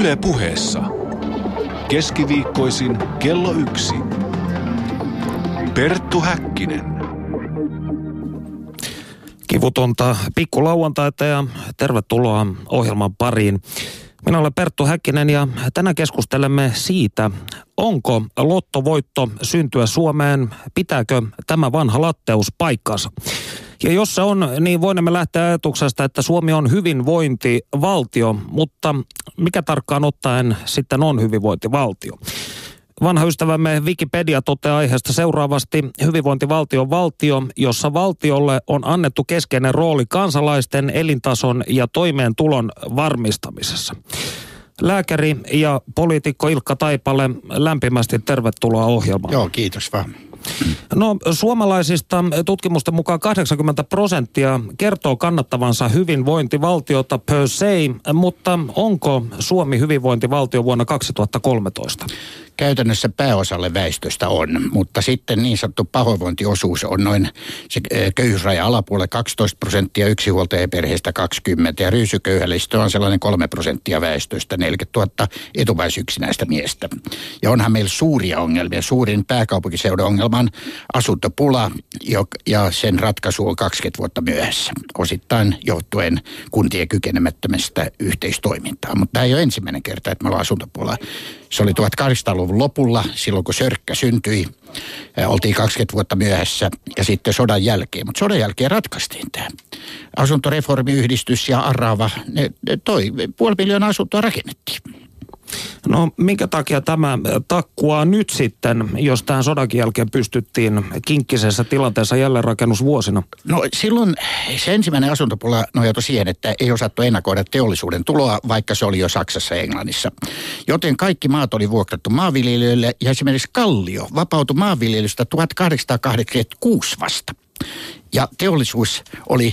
Yle puheessa. Keskiviikkoisin kello yksi. Perttu Häkkinen. Kivutonta pikkulauantaita ja tervetuloa ohjelman pariin. Minä olen Perttu Häkkinen ja tänään keskustelemme siitä, onko lottovoitto syntyä Suomeen, pitääkö tämä vanha latteus paikkansa. Ja jos se on, niin voimme lähteä ajatuksesta, että Suomi on hyvinvointivaltio, mutta mikä tarkkaan ottaen sitten on hyvinvointivaltio? Vanha ystävämme Wikipedia toteaa aiheesta seuraavasti hyvinvointivaltio on valtio, jossa valtiolle on annettu keskeinen rooli kansalaisten elintason ja toimeentulon varmistamisessa. Lääkäri ja poliitikko Ilkka Taipale, lämpimästi tervetuloa ohjelmaan. Joo, kiitos vaan. No suomalaisista tutkimusten mukaan 80 prosenttia kertoo kannattavansa hyvinvointivaltiota per se, mutta onko Suomi hyvinvointivaltio vuonna 2013? Käytännössä pääosalle väestöstä on, mutta sitten niin sanottu pahoinvointiosuus on noin se köyhyysraja alapuolelle 12 prosenttia, yksinhuoltajaperheestä 20 ja ryysyköyhällistö on sellainen 3 prosenttia väestöstä, 40 000 etuvaisyksinäistä miestä. Ja onhan meillä suuria ongelmia. Suurin pääkaupunkiseudun ongelma on asuntopula ja sen ratkaisu on 20 vuotta myöhässä, osittain johtuen kuntien kykenemättömästä yhteistoimintaa. Mutta tämä ei ole ensimmäinen kerta, että me ollaan asuntopula. Se oli 1800-luvun lopulla, silloin kun Sörkkä syntyi. Oltiin 20 vuotta myöhässä ja sitten sodan jälkeen. Mutta sodan jälkeen ratkaistiin tämä. Asuntoreformiyhdistys ja Arava, ne toi puoli miljoonaa asuntoa rakennettiin. No minkä takia tämä takkuaa nyt sitten, jos tähän sodankin jälkeen pystyttiin kinkkisessä tilanteessa jälleenrakennusvuosina? No silloin se ensimmäinen asuntopula nojautui siihen, että ei osattu ennakoida teollisuuden tuloa, vaikka se oli jo Saksassa ja Englannissa. Joten kaikki maat oli vuokrattu maanviljelijöille ja esimerkiksi Kallio vapautui maanviljelystä 1886 vasta. Ja teollisuus oli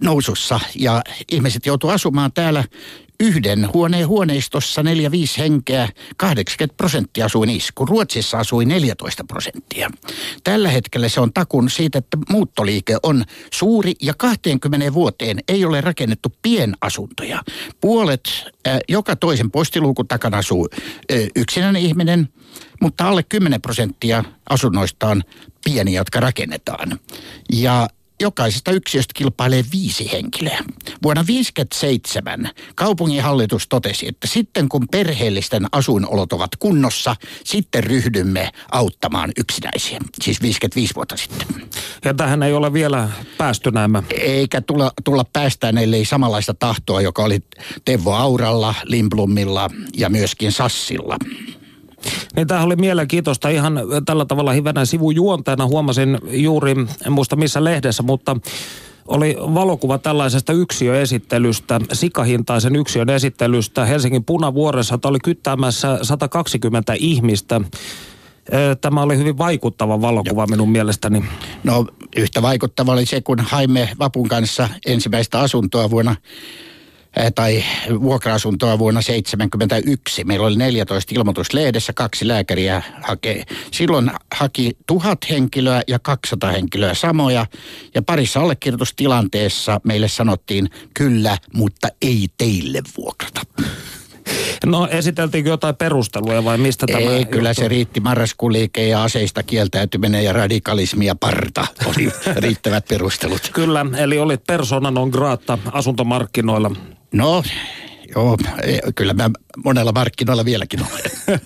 nousussa ja ihmiset joutuivat asumaan täällä yhden huoneen huoneistossa 4-5 henkeä, 80 prosenttia asui kun Ruotsissa asui 14 prosenttia. Tällä hetkellä se on takun siitä, että muuttoliike on suuri ja 20 vuoteen ei ole rakennettu pienasuntoja. Puolet, äh, joka toisen postiluukun takana asuu äh, yksinäinen ihminen, mutta alle 10 prosenttia asunnoista on pieniä, jotka rakennetaan. Ja jokaisesta yksiöstä kilpailee viisi henkilöä. Vuonna 1957 kaupunginhallitus totesi, että sitten kun perheellisten asuinolot ovat kunnossa, sitten ryhdymme auttamaan yksinäisiä. Siis 55 vuotta sitten. Ja tähän ei ole vielä päästy näemmä. Eikä tulla, tulla päästään, ellei samanlaista tahtoa, joka oli Tevvo Auralla, Limblumilla ja myöskin Sassilla. Niin tämähän oli mielenkiintoista ihan tällä tavalla hivenen sivujuonteena. Huomasin juuri, en muista missä lehdessä, mutta oli valokuva tällaisesta yksiöesittelystä, sikahintaisen yksiön esittelystä Helsingin punavuoressa, että oli kyttäämässä 120 ihmistä. Tämä oli hyvin vaikuttava valokuva minun mielestäni. No yhtä vaikuttava oli se, kun haimme Vapun kanssa ensimmäistä asuntoa vuonna tai vuokra-asuntoa vuonna 1971. Meillä oli 14 ilmoituslehdessä, kaksi lääkäriä hakee. Silloin haki tuhat henkilöä ja 200 henkilöä samoja. Ja parissa allekirjoitustilanteessa meille sanottiin kyllä, mutta ei teille vuokrata. No esiteltiinkö jotain perusteluja vai mistä Ei, tämä Ei, kyllä johtuu? se riitti marraskuun liike ja aseista kieltäytyminen ja radikalismi ja parta oli riittävät perustelut. Kyllä, eli olit persona non grata asuntomarkkinoilla. No, joo, kyllä mä monella markkinoilla vieläkin olen.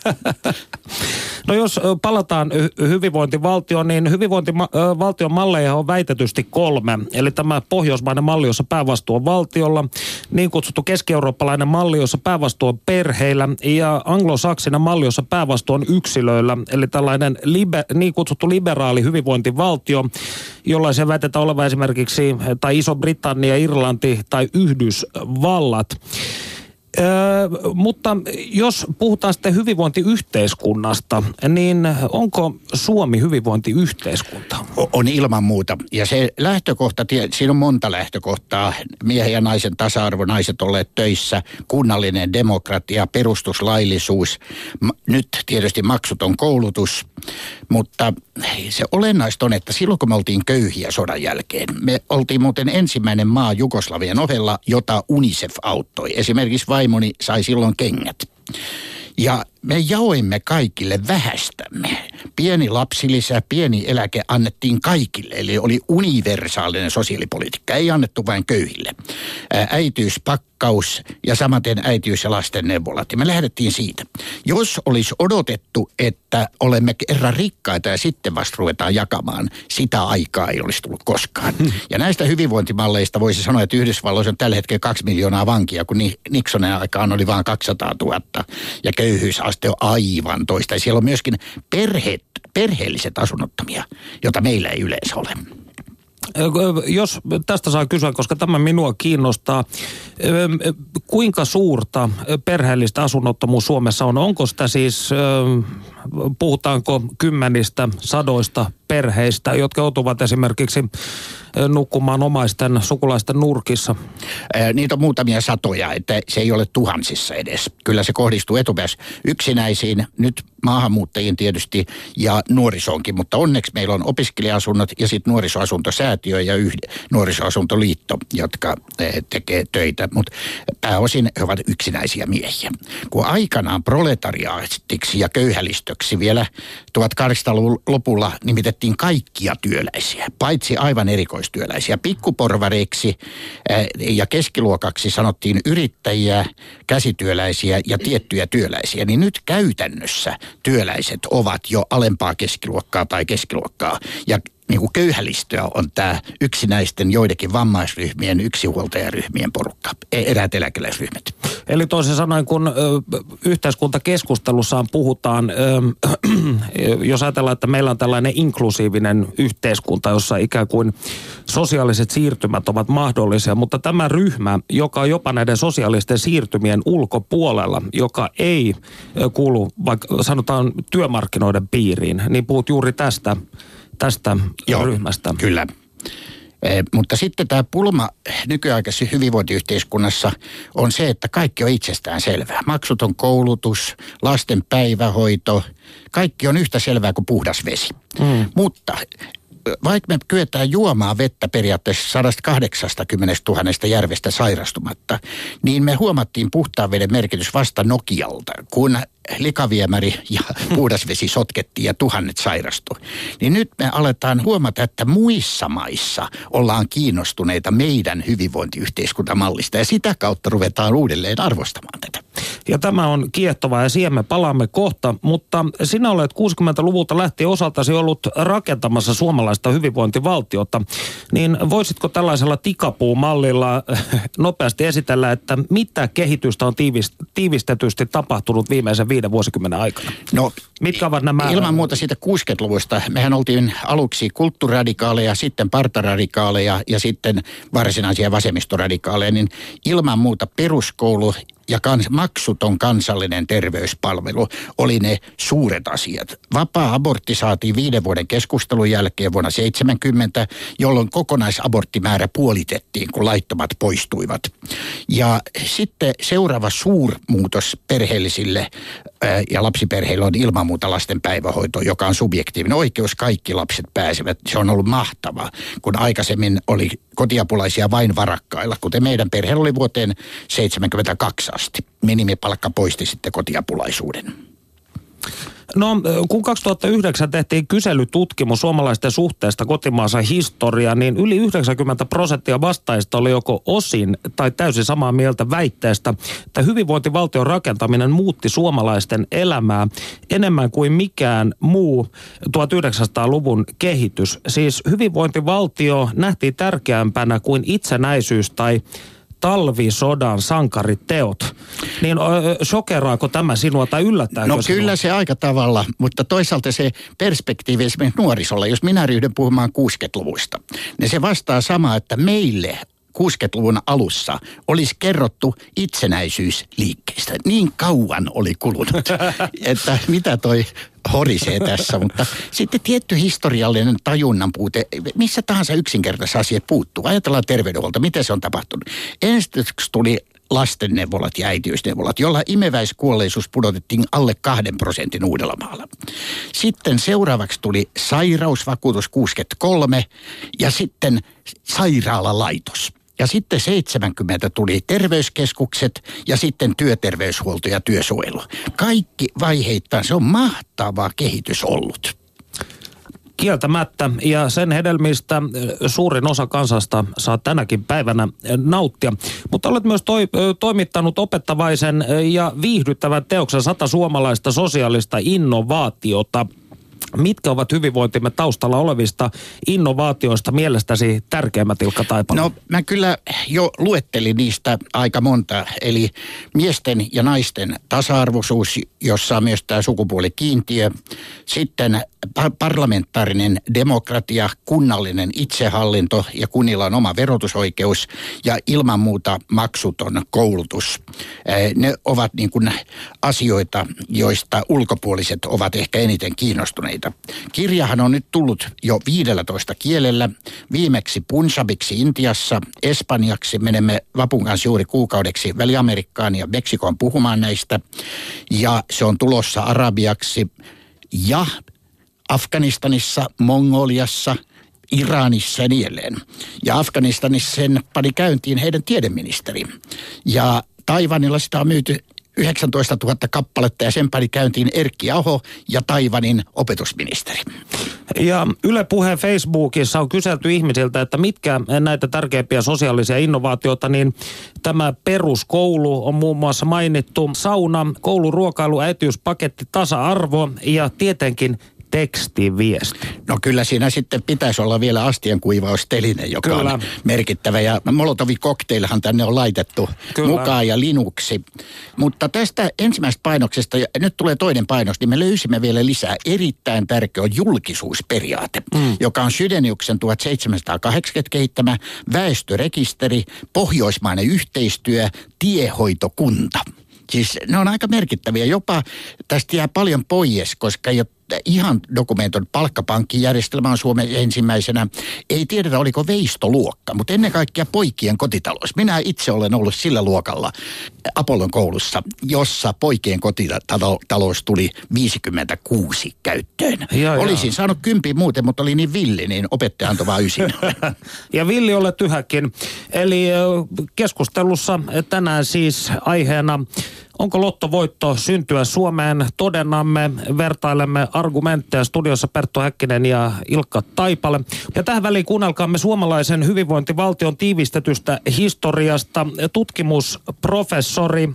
no jos palataan hyvinvointivaltioon, niin hyvinvointivaltion malleja on väitetysti kolme. Eli tämä pohjoismainen malli, jossa päävastuu on valtiolla, niin kutsuttu keski-eurooppalainen malli, jossa päävastuu on perheillä, ja anglosaksinen malli, jossa päävastuu on yksilöillä. Eli tällainen libe, niin kutsuttu liberaali hyvinvointivaltio, jolla se väitetään olevan esimerkiksi tai Iso-Britannia, Irlanti tai Yhdysvallat. Öö, mutta jos puhutaan sitten hyvinvointiyhteiskunnasta, niin onko Suomi hyvinvointiyhteiskunta? On ilman muuta. Ja se lähtökohta, siinä on monta lähtökohtaa. Miehen ja naisen tasa-arvo, naiset olleet töissä, kunnallinen demokratia, perustuslaillisuus, nyt tietysti maksuton koulutus. Mutta se olennaista on, että silloin kun me oltiin köyhiä sodan jälkeen, me oltiin muuten ensimmäinen maa Jugoslavian ohella, jota UNICEF auttoi. Esimerkiksi vain vaimoni sai silloin kengät. Ja me jaoimme kaikille vähästämme. Pieni lapsilisä, pieni eläke annettiin kaikille, eli oli universaalinen sosiaalipolitiikka, ei annettu vain köyhille. Äitiyspakkaus ja samaten äitiys- ja lastenneuvolat, ja me lähdettiin siitä. Jos olisi odotettu, että olemme kerran rikkaita ja sitten vasta ruvetaan jakamaan, sitä aikaa ei olisi tullut koskaan. Ja näistä hyvinvointimalleista voisi sanoa, että Yhdysvalloissa on tällä hetkellä kaksi miljoonaa vankia, kun Nixonin aikaan oli vain 200 000, ja köyhyysaste on aivan toista. Ja siellä on myöskin perheet, perheelliset asunnottomia, jota meillä ei yleensä ole. Jos tästä saa kysyä, koska tämä minua kiinnostaa, kuinka suurta perheellistä asunnottomuus Suomessa on? Onko sitä siis, puhutaanko kymmenistä, sadoista perheistä, jotka joutuvat esimerkiksi nukkumaan omaisten sukulaisten nurkissa? Niitä on muutamia satoja, että se ei ole tuhansissa edes. Kyllä se kohdistuu etupäässä yksinäisiin, nyt maahanmuuttajiin tietysti ja nuorisoonkin, mutta onneksi meillä on opiskelija-asunnot ja sitten nuorisoasuntosäätiö ja yhde, nuorisoasuntoliitto, jotka tekee töitä, mutta pääosin he ovat yksinäisiä miehiä. Kun aikanaan proletariaatiksi ja köyhälistöksi vielä 1800-luvun lopulla nimitettiin kaikkia työläisiä, paitsi aivan erikoistyöläisiä. Pikkuporvareiksi ja keskiluokaksi sanottiin yrittäjiä, käsityöläisiä ja tiettyjä työläisiä, niin nyt käytännössä työläiset ovat jo alempaa keskiluokkaa tai keskiluokkaa. Ja niin kuin köyhälistöä on tämä yksinäisten joidenkin vammaisryhmien, yksihuoltajaryhmien porukka, e, eräät eläkeläisryhmät. Eli toisin sanoen, kun ö, yhteiskuntakeskustelussaan puhutaan, ö, jos ajatellaan, että meillä on tällainen inklusiivinen yhteiskunta, jossa ikään kuin sosiaaliset siirtymät ovat mahdollisia, mutta tämä ryhmä, joka on jopa näiden sosiaalisten siirtymien ulkopuolella, joka ei kuulu vaikka sanotaan työmarkkinoiden piiriin, niin puhut juuri tästä tästä Joo, ryhmästä. Kyllä. E, mutta sitten tämä pulma nykyaikaisessa hyvinvointiyhteiskunnassa on se, että kaikki on itsestään selvää. Maksuton koulutus, lasten päivähoito, kaikki on yhtä selvää kuin puhdas vesi. Mm. Mutta vaikka me kyetään juomaan vettä periaatteessa 180 000 järvestä sairastumatta, niin me huomattiin puhtaan veden merkitys vasta Nokialta, kun likaviemäri ja puhdasvesi sotkettiin ja tuhannet sairastu. Niin nyt me aletaan huomata, että muissa maissa ollaan kiinnostuneita meidän hyvinvointiyhteiskuntamallista ja sitä kautta ruvetaan uudelleen arvostamaan tätä. Ja tämä on kiehtovaa ja siihen me palaamme kohta, mutta sinä olet 60-luvulta lähtien osaltasi ollut rakentamassa suomalaista hyvinvointivaltiota. Niin voisitko tällaisella tikapuumallilla nopeasti esitellä, että mitä kehitystä on tiivistetysti tapahtunut viimeisen viiden vuosikymmenen aikana? No, Mitkä ovat nämä? Ilman muuta siitä 60-luvusta. Mehän oltiin aluksi kulttuuradikaaleja, sitten partaradikaaleja ja sitten varsinaisia vasemmistoradikaaleja, niin ilman muuta peruskoulu ja kans, maksuton kansallinen terveyspalvelu oli ne suuret asiat. Vapaa-abortti saatiin viiden vuoden keskustelun jälkeen vuonna 70, jolloin kokonaisaborttimäärä puolitettiin, kun laittomat poistuivat. Ja sitten seuraava suurmuutos perheellisille ja lapsiperheille on ilman muuta lasten päivähoito, joka on subjektiivinen oikeus. Kaikki lapset pääsevät. Se on ollut mahtava, kun aikaisemmin oli kotiapulaisia vain varakkailla, kuten meidän perhe oli vuoteen 72 asti. Minimipalkka poisti sitten kotiapulaisuuden. No, kun 2009 tehtiin kyselytutkimus suomalaisten suhteesta kotimaansa historia, niin yli 90 prosenttia vastaajista oli joko osin tai täysin samaa mieltä väitteestä, että hyvinvointivaltion rakentaminen muutti suomalaisten elämää enemmän kuin mikään muu 1900-luvun kehitys. Siis hyvinvointivaltio nähtiin tärkeämpänä kuin itsenäisyys tai talvisodan sankariteot, niin shokeraako tämä sinua tai yllättääkö No sinua? kyllä se aika tavalla, mutta toisaalta se perspektiivi esimerkiksi nuorisolla, jos minä ryhdyn puhumaan 60-luvusta, niin se vastaa samaa, että meille 60-luvun alussa olisi kerrottu itsenäisyysliikkeestä. Niin kauan oli kulunut, että mitä toi horisee tässä, mutta sitten tietty historiallinen tajunnan puute, missä tahansa yksinkertaisessa asiat puuttuu. Ajatellaan terveydenhuolto, miten se on tapahtunut. Ensiksi tuli lastenneuvolat ja äitiysneuvolat, jolla imeväiskuolleisuus pudotettiin alle kahden prosentin Uudellamaalla. Sitten seuraavaksi tuli sairausvakuutus 63 ja sitten sairaalalaitos ja sitten 70 tuli terveyskeskukset ja sitten työterveyshuolto ja työsuojelu. Kaikki vaiheittain se on mahtava kehitys ollut. Kieltämättä, ja sen hedelmistä suurin osa kansasta saa tänäkin päivänä nauttia. Mutta olet myös toi, toimittanut opettavaisen ja viihdyttävän teoksen sata suomalaista sosiaalista innovaatiota. Mitkä ovat hyvinvointimme taustalla olevista innovaatioista mielestäsi tärkeimmät, Ilkka Taipala? No mä kyllä jo luettelin niistä aika monta. Eli miesten ja naisten tasa-arvoisuus, jossa on myös tämä sukupuolikiintiö. Sitten parlamentaarinen demokratia, kunnallinen itsehallinto ja kunnilla on oma verotusoikeus ja ilman muuta maksuton koulutus. Ne ovat niin kuin asioita, joista ulkopuoliset ovat ehkä eniten kiinnostuneita. Kirjahan on nyt tullut jo 15 kielellä, viimeksi punsabiksi Intiassa, espanjaksi menemme vapun kanssa juuri kuukaudeksi Väli-Amerikkaan ja Meksikoon puhumaan näistä ja se on tulossa arabiaksi ja Afganistanissa, Mongoliassa, Iranissa ja niin edelleen. Ja Afganistanissa sen pani käyntiin heidän tiedeministeri. Ja Taivanilla sitä on myyty 19 000 kappaletta ja sen pani käyntiin Erkki Aho ja Taivanin opetusministeri. Ja Yle Puheen Facebookissa on kyselty ihmisiltä, että mitkä näitä tärkeimpiä sosiaalisia innovaatioita, niin tämä peruskoulu on muun muassa mainittu. Sauna, kouluruokailu, äitiyspaketti, tasa-arvo ja tietenkin tekstiviesti. No kyllä siinä sitten pitäisi olla vielä astien kuivausteline, joka kyllä. on merkittävä. Ja Molotovin kokteilhan tänne on laitettu kyllä. mukaan ja linuksi. Mutta tästä ensimmäisestä painoksesta, ja nyt tulee toinen painos, niin me löysimme vielä lisää. Erittäin tärkeä on julkisuusperiaate, mm. joka on Sydeniuksen 1780 kehittämä väestörekisteri, pohjoismainen yhteistyö, tiehoitokunta. Siis ne on aika merkittäviä. Jopa tästä jää paljon pois, koska ei ole ihan dokumentoinut palkkapankkijärjestelmä on Suomen ensimmäisenä. Ei tiedetä, oliko veistoluokka, mutta ennen kaikkea poikien kotitalous. Minä itse olen ollut sillä luokalla Apollon koulussa, jossa poikien kotitalous tuli 56 käyttöön. Ja, Olisin ja. saanut kympi muuten, mutta oli niin villi, niin opettaja antoi vain ysin. ja villi olet yhäkin. Eli keskustelussa tänään siis aiheena Onko lottovoitto syntyä Suomeen? Todennamme, vertailemme argumentteja studiossa Perttu Häkkinen ja Ilkka Taipale. Ja tähän väliin kuunnelkaamme suomalaisen hyvinvointivaltion tiivistetystä historiasta. Tutkimusprofessori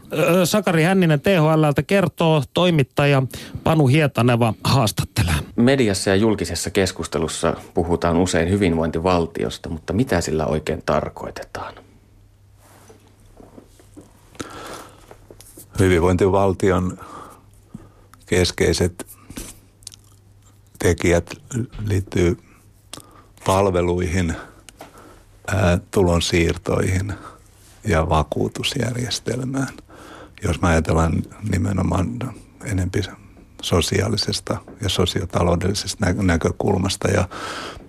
Sakari Hänninen THLltä kertoo, toimittaja Panu Hietaneva haastattelee. Mediassa ja julkisessa keskustelussa puhutaan usein hyvinvointivaltiosta, mutta mitä sillä oikein tarkoitetaan? Hyvinvointivaltion keskeiset tekijät liittyy palveluihin, tulonsiirtoihin ja vakuutusjärjestelmään. Jos mä ajatellaan nimenomaan enempi sosiaalisesta ja sosiotaloudellisesta näkökulmasta. Ja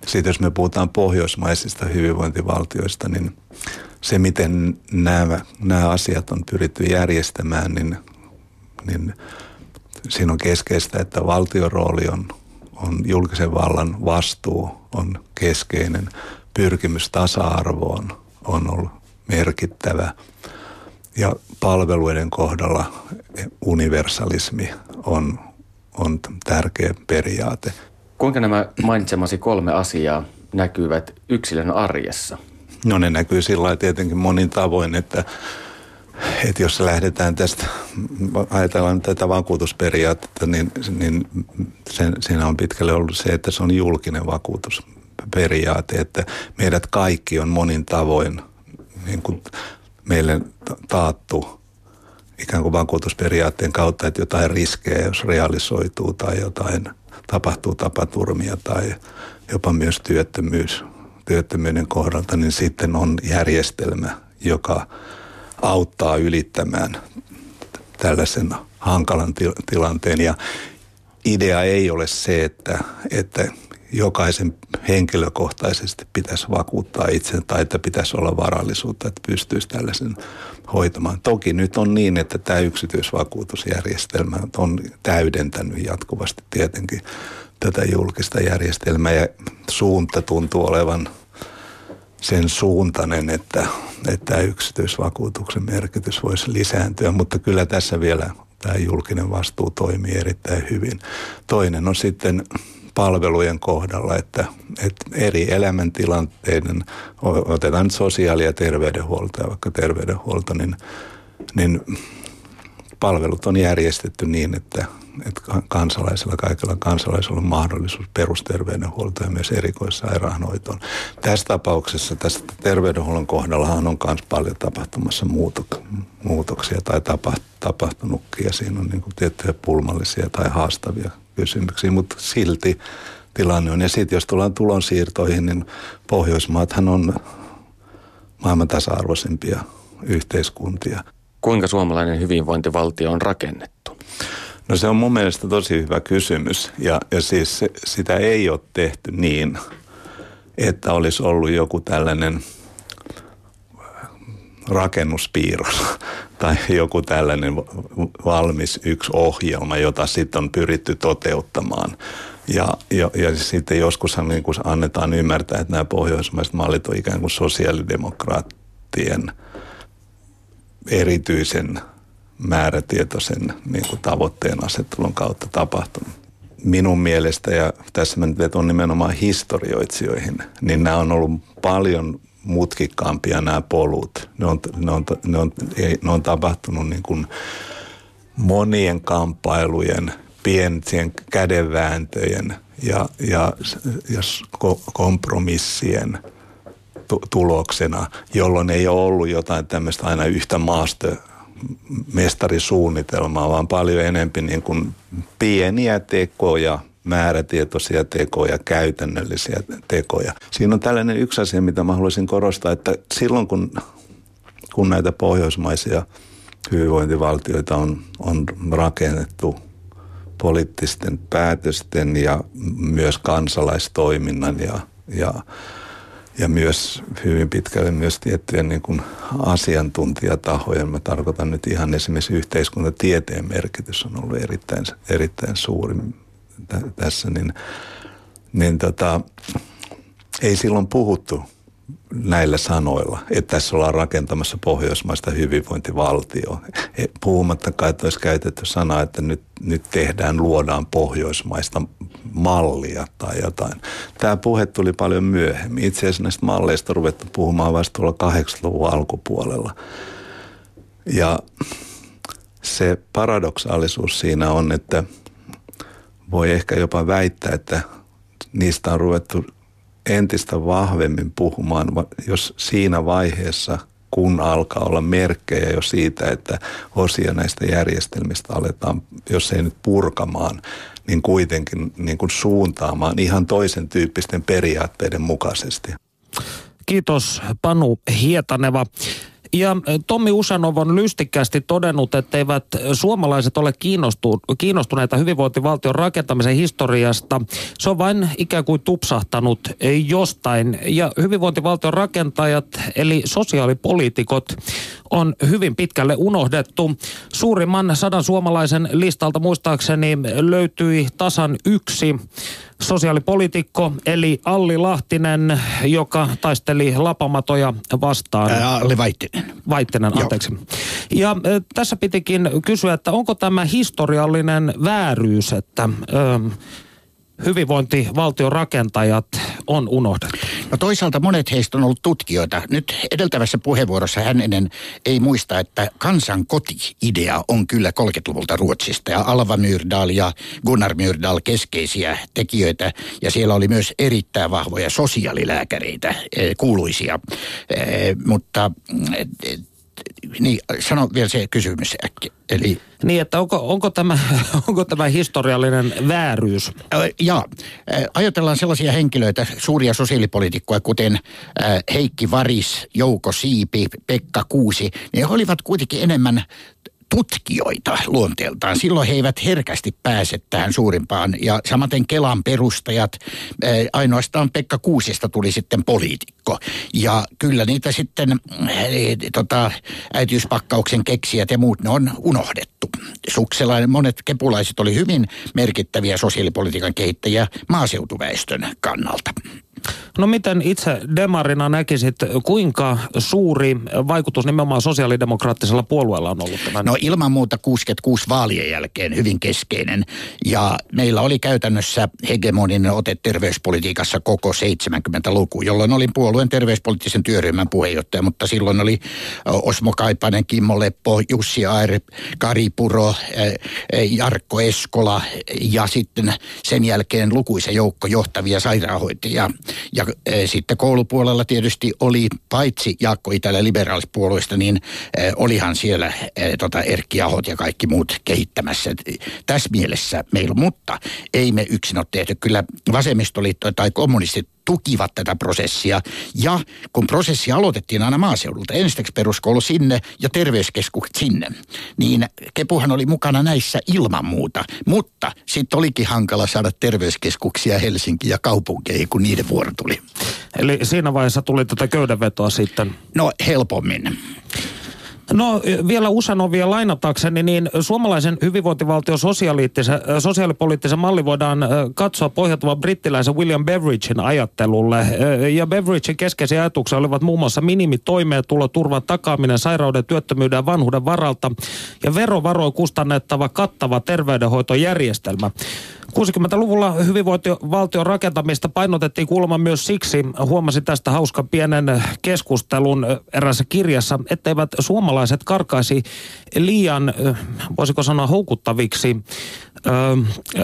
sitten jos me puhutaan pohjoismaisista hyvinvointivaltioista, niin se, miten nämä, nämä asiat on pyritty järjestämään, niin, niin siinä on keskeistä, että valtion rooli on, on julkisen vallan vastuu on keskeinen. Pyrkimys tasa-arvoon on ollut merkittävä. Ja palveluiden kohdalla universalismi on, on tärkeä periaate. Kuinka nämä mainitsemasi kolme asiaa näkyvät yksilön arjessa? No ne näkyy sillä tietenkin monin tavoin, että, että jos lähdetään tästä, ajatellaan tätä vakuutusperiaatetta, niin, niin sen, siinä on pitkälle ollut se, että se on julkinen vakuutusperiaate, että meidät kaikki on monin tavoin niin kuin meille taattu ikään kuin vakuutusperiaatteen kautta, että jotain riskejä, jos realisoituu tai jotain tapahtuu tapaturmia tai jopa myös työttömyys työttömyyden kohdalta, niin sitten on järjestelmä, joka auttaa ylittämään tällaisen hankalan tilanteen. Ja idea ei ole se, että, että jokaisen henkilökohtaisesti pitäisi vakuuttaa itse tai että pitäisi olla varallisuutta, että pystyisi tällaisen hoitamaan. Toki nyt on niin, että tämä yksityisvakuutusjärjestelmä on täydentänyt jatkuvasti tietenkin tätä julkista järjestelmää ja suunta tuntuu olevan sen suuntainen, että, että yksityisvakuutuksen merkitys voisi lisääntyä, mutta kyllä tässä vielä tämä julkinen vastuu toimii erittäin hyvin. Toinen on sitten palvelujen kohdalla, että, että eri elämäntilanteiden, otetaan sosiaali- ja terveydenhuolto ja vaikka terveydenhuolto, niin, niin palvelut on järjestetty niin, että, että kansalaisilla, kaikilla kansalaisilla on mahdollisuus perusterveydenhuoltoon ja myös erikoissairaanhoitoon. Tässä tapauksessa tästä terveydenhuollon kohdallahan on myös paljon tapahtumassa muutoksia tai tapahtunutkin ja siinä on niin kuin tiettyjä pulmallisia tai haastavia kysymyksiä, mutta silti tilanne on. Ja sitten jos tullaan tulonsiirtoihin, niin Pohjoismaathan on maailman tasa-arvoisimpia yhteiskuntia. Kuinka suomalainen hyvinvointivaltio on rakennettu? No se on mun mielestä tosi hyvä kysymys ja, ja siis se, sitä ei ole tehty niin, että olisi ollut joku tällainen rakennuspiirros tai joku tällainen valmis yksi ohjelma, jota sitten on pyritty toteuttamaan. Ja, ja, ja sitten joskushan niin annetaan ymmärtää, että nämä pohjoismaiset mallit on ikään kuin sosiaalidemokraattien erityisen määrätietoisen niin kuin tavoitteen asettelun kautta tapahtunut. Minun mielestä, ja tässä mä nyt nimenomaan historioitsijoihin, niin nämä on ollut paljon mutkikkaampia nämä polut. Ne on, ne on, ne on, ne on tapahtunut niin kuin monien kamppailujen, pienien kädenvääntöjen ja, ja, ja kompromissien tuloksena, jolloin ei ole ollut jotain tämmöistä aina yhtä maastö mestarisuunnitelmaa, vaan paljon enemmän niin kuin pieniä tekoja, määrätietoisia tekoja, käytännöllisiä tekoja. Siinä on tällainen yksi asia, mitä mä haluaisin korostaa, että silloin kun, kun näitä pohjoismaisia hyvinvointivaltioita on, on rakennettu poliittisten päätösten ja myös kansalaistoiminnan ja, ja ja myös hyvin pitkälle myös tiettyjen niin kuin asiantuntijatahojen, mä tarkoitan nyt ihan esimerkiksi yhteiskuntatieteen merkitys on ollut erittäin, erittäin suuri tässä, niin, niin tota, ei silloin puhuttu näillä sanoilla, että tässä ollaan rakentamassa pohjoismaista hyvinvointivaltioa. Puhumattakaan, että olisi käytetty sanaa, että nyt, nyt tehdään, luodaan pohjoismaista mallia tai jotain. Tämä puhe tuli paljon myöhemmin. Itse asiassa näistä malleista ruvettu puhumaan vasta tuolla 80-luvun alkupuolella. Ja se paradoksaalisuus siinä on, että voi ehkä jopa väittää, että niistä on ruvettu entistä vahvemmin puhumaan, jos siinä vaiheessa, kun alkaa olla merkkejä jo siitä, että osia näistä järjestelmistä aletaan, jos ei nyt purkamaan, niin kuitenkin niin kuin suuntaamaan ihan toisen tyyppisten periaatteiden mukaisesti. Kiitos Panu Hietaneva. Ja Tommi Usanov on lystikkäästi todennut, että eivät suomalaiset ole kiinnostuneita hyvinvointivaltion rakentamisen historiasta. Se on vain ikään kuin tupsahtanut jostain. Ja hyvinvointivaltion rakentajat, eli sosiaalipoliitikot, on hyvin pitkälle unohdettu. Suurimman sadan suomalaisen listalta muistaakseni löytyi tasan yksi sosiaalipolitiikko, eli Alli Lahtinen, joka taisteli lapamatoja vastaan. Ää, Alli Vaittinen. Vaittinen, anteeksi. Joo. Ja äh, tässä pitikin kysyä, että onko tämä historiallinen vääryys, että... Äh, hyvinvointivaltion rakentajat on unohdettu? No toisaalta monet heistä on ollut tutkijoita. Nyt edeltävässä puheenvuorossa hänen ei muista, että kansan koti-idea on kyllä 30-luvulta Ruotsista. Ja Alva Myrdal ja Gunnar Myrdal keskeisiä tekijöitä. Ja siellä oli myös erittäin vahvoja sosiaalilääkäreitä, eh, kuuluisia. Eh, mutta eh, niin, sano vielä se kysymys äkki. Eli... Niin, että onko, onko, tämä, onko tämä historiallinen vääryys? Ja ajatellaan sellaisia henkilöitä, suuria sosiaalipoliitikkoja, kuten Heikki Varis, Jouko Siipi, Pekka Kuusi, niin he olivat kuitenkin enemmän tutkijoita luonteeltaan. Silloin he eivät herkästi pääse tähän suurimpaan. Ja samaten Kelan perustajat, ainoastaan Pekka Kuusista tuli sitten poliitikko. Ja kyllä niitä sitten tota, äitiyspakkauksen keksijät ja muut, ne on unohdettu. Sukselainen, monet kepulaiset oli hyvin merkittäviä sosiaalipolitiikan kehittäjiä maaseutuväestön kannalta. No miten itse Demarina näkisit, kuinka suuri vaikutus nimenomaan sosiaalidemokraattisella puolueella on ollut tämän? No ilman muuta 66 vaalien jälkeen hyvin keskeinen. Ja meillä oli käytännössä hegemoninen ote terveyspolitiikassa koko 70-luku, jolloin olin puolueen terveyspoliittisen työryhmän puheenjohtaja, mutta silloin oli Osmo Kaipanen, Kimmo Leppo, Jussi Aire, Kari Puro, Jarkko Eskola ja sitten sen jälkeen lukuisen joukko johtavia sairaanhoitajia. Ja e, sitten koulupuolella tietysti oli paitsi Jaakko Itälä liberaalispuolueesta, niin e, olihan siellä e, tota Erkki Ahot ja kaikki muut kehittämässä. Tässä mielessä meillä, mutta ei me yksin ole tehty. Kyllä vasemmistoliitto tai kommunistit tukivat tätä prosessia. Ja kun prosessi aloitettiin aina maaseudulta, ensiksi peruskoulu sinne ja terveyskeskukset sinne, niin Kepuhan oli mukana näissä ilman muuta. Mutta sitten olikin hankala saada terveyskeskuksia Helsinki ja kaupunkeihin, kun niiden vuoro tuli. Eli siinä vaiheessa tuli tätä köydenvetoa sitten? No helpommin. No vielä Usanovia lainatakseni, niin suomalaisen hyvinvointivaltion sosiaalipoliittisen malli voidaan katsoa pohjautuvan brittiläisen William Beveridgein ajattelulle. Ja Beveridgein keskeisiä ajatuksia olivat muun muassa minimitoimeentulo, turvan takaaminen sairauden, työttömyyden ja vanhuuden varalta ja verovaroin kustannettava kattava terveydenhoitojärjestelmä. 60-luvulla hyvinvointivaltion rakentamista painotettiin kuulemma myös siksi, huomasin tästä hauskan pienen keskustelun erässä kirjassa, etteivät suomalaiset karkaisi liian, voisiko sanoa houkuttaviksi,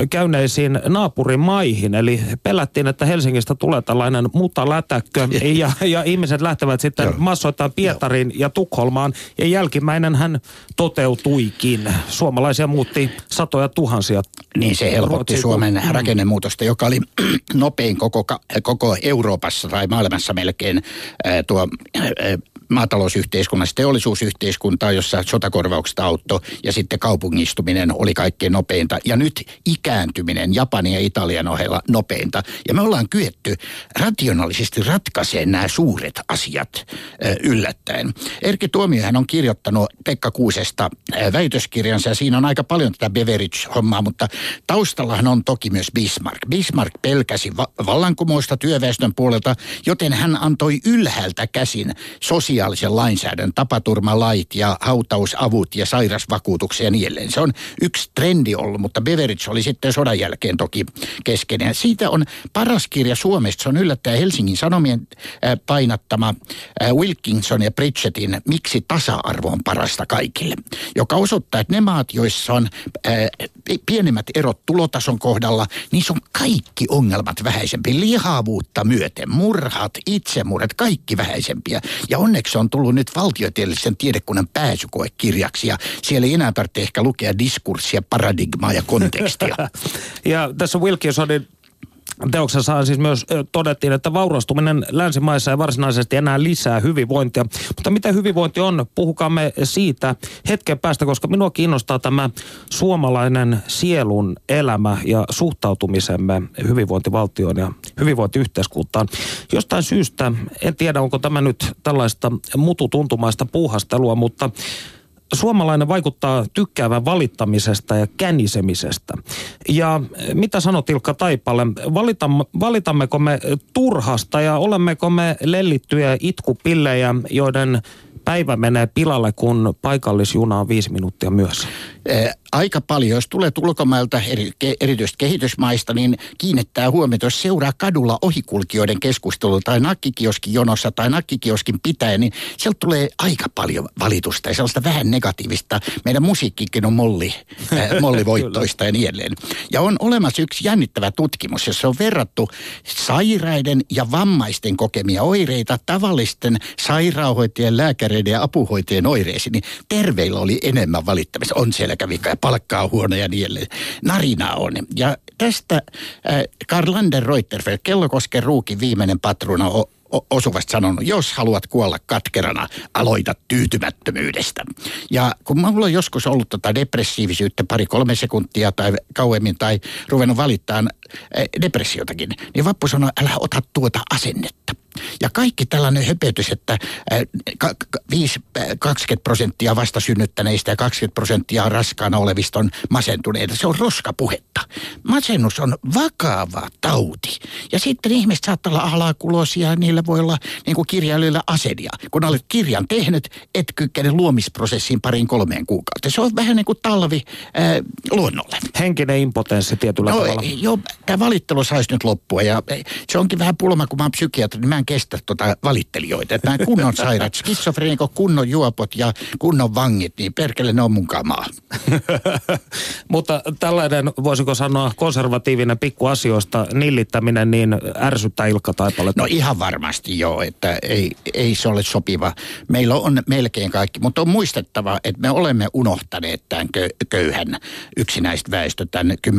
käyneisiin naapurimaihin. Eli pelättiin, että Helsingistä tulee tällainen muta lätäkkö ja, ja ihmiset lähtevät sitten Joo. massoittain Pietariin Joo. ja Tukholmaan. Ja jälkimmäinen hän toteutuikin. Suomalaisia muutti satoja tuhansia. Niin se helpotti Suomen mm. rakennemuutosta, joka oli nopein koko, koko Euroopassa tai maailmassa melkein tuo maatalousyhteiskunnasta teollisuusyhteiskuntaa, jossa sotakorvaukset auttoi ja sitten kaupungistuminen oli kaikkein nopeinta. Ja nyt ikääntyminen Japanin ja Italian ohella nopeinta. Ja me ollaan kyetty rationaalisesti ratkaisemaan nämä suuret asiat yllättäen. Erkki Tuomiohan on kirjoittanut Pekka Kuusesta väitöskirjansa ja siinä on aika paljon tätä Beveridge-hommaa, mutta taustallahan on toki myös Bismarck. Bismarck pelkäsi va- vallankumousta työväestön puolelta, joten hän antoi ylhäältä käsin sosiaalisesti sosiaalisen lainsäädännön, tapaturmalait ja hautausavut ja sairasvakuutuksia ja niin edelleen. Se on yksi trendi ollut, mutta Beveridge oli sitten sodan jälkeen toki keskeinen. Siitä on paras kirja Suomesta, se on yllättäen Helsingin Sanomien painattama Wilkinson ja Pritchettin Miksi tasa-arvo on parasta kaikille, joka osoittaa, että ne maat, joissa on pienemmät erot tulotason kohdalla, niin se on kaikki ongelmat vähäisempi. Lihavuutta myöten, murhat, itsemurhat, kaikki vähäisempiä. Ja onneksi se on tullut nyt valtiotieteellisen tiedekunnan pääsykoekirjaksi ja siellä ei enää tarvitse ehkä lukea diskurssia, paradigmaa ja kontekstia. ja tässä Wilkinsonin Teoksessa siis myös todettiin, että vaurastuminen länsimaissa ei varsinaisesti enää lisää hyvinvointia. Mutta mitä hyvinvointi on? Puhukaamme siitä hetken päästä, koska minua kiinnostaa tämä suomalainen sielun elämä ja suhtautumisemme hyvinvointivaltioon ja hyvinvointiyhteiskuntaan. Jostain syystä, en tiedä onko tämä nyt tällaista mututuntumaista puuhastelua, mutta suomalainen vaikuttaa tykkäävän valittamisesta ja känisemisestä. Ja mitä sanot Ilkka Taipalle, valitamme, valitammeko me turhasta ja olemmeko me lellittyjä itkupillejä, joiden päivä menee pilalle, kun paikallisjuna on viisi minuuttia myös? Aika paljon, jos tulee ulkomailta, eri, erityisesti kehitysmaista, niin kiinnittää huomiota, jos seuraa kadulla ohikulkijoiden keskustelua tai nakkikioskin jonossa tai nakkikioskin pitää, niin sieltä tulee aika paljon valitusta ja sellaista vähän negatiivista. Meidän musiikkikin on molli, äh, mollivoittoista ja niin edelleen. Ja on olemassa yksi jännittävä tutkimus, jossa on verrattu sairaiden ja vammaisten kokemia oireita tavallisten sairaanhoitajien, lääkäreiden ja apuhoitajien oireisiin, niin terveillä oli enemmän valittamista. On selkävika ja palkkaa huono ja niin edelleen. Narina on. Ja tästä äh, Karl Lander Reuterfeld, Kellokosken ruukin viimeinen patruna, o, osuvasti sanonut, jos haluat kuolla katkerana, aloita tyytymättömyydestä. Ja kun mulla on joskus ollut tota depressiivisyyttä pari-kolme sekuntia tai kauemmin tai ruvennut valittaa äh, depressiotakin, niin Vappu sanoi, älä ota tuota asennetta Ja kaikki tällainen höpötys, että äh, ka- ka- 5, äh, 20 prosenttia vastasynnyttäneistä ja 20 prosenttia raskaana olevista on masentuneita, se on roskapuhetta. Masennus on vakava tauti. Ja sitten ihmiset saattaa olla alakulosia ja niillä voi olla niin kuin kirjailijoilla asedia. Kun olet kirjan tehnyt, et kykene luomisprosessiin pariin kolmeen kuukauteen. Se on vähän niin kuin talvi äh, luonnolle. Henkinen impotenssi tietyllä No tavalla. joo, tämä valittelu saisi nyt loppua ja se onkin vähän pulma, kun mä oon psykiatri, niin mä en kestä tota valittelijoita. Että nämä kunnon sairaat, skitsofreenikot, kunnon juopot ja kunnon vangit, niin perkele ne on mun kamaa. Mutta tällainen, voisiko sanoa, konservatiivinen pikkuasioista nillittäminen, niin ärsyttää Ilkka Taipaletta. No ihan varmasti joo, että ei, ei se ole sopiva. Meillä on melkein kaikki, mutta on muistettava, että me olemme unohtaneet tämän kö- köyhän yksinäistä väestö, tämän 10-15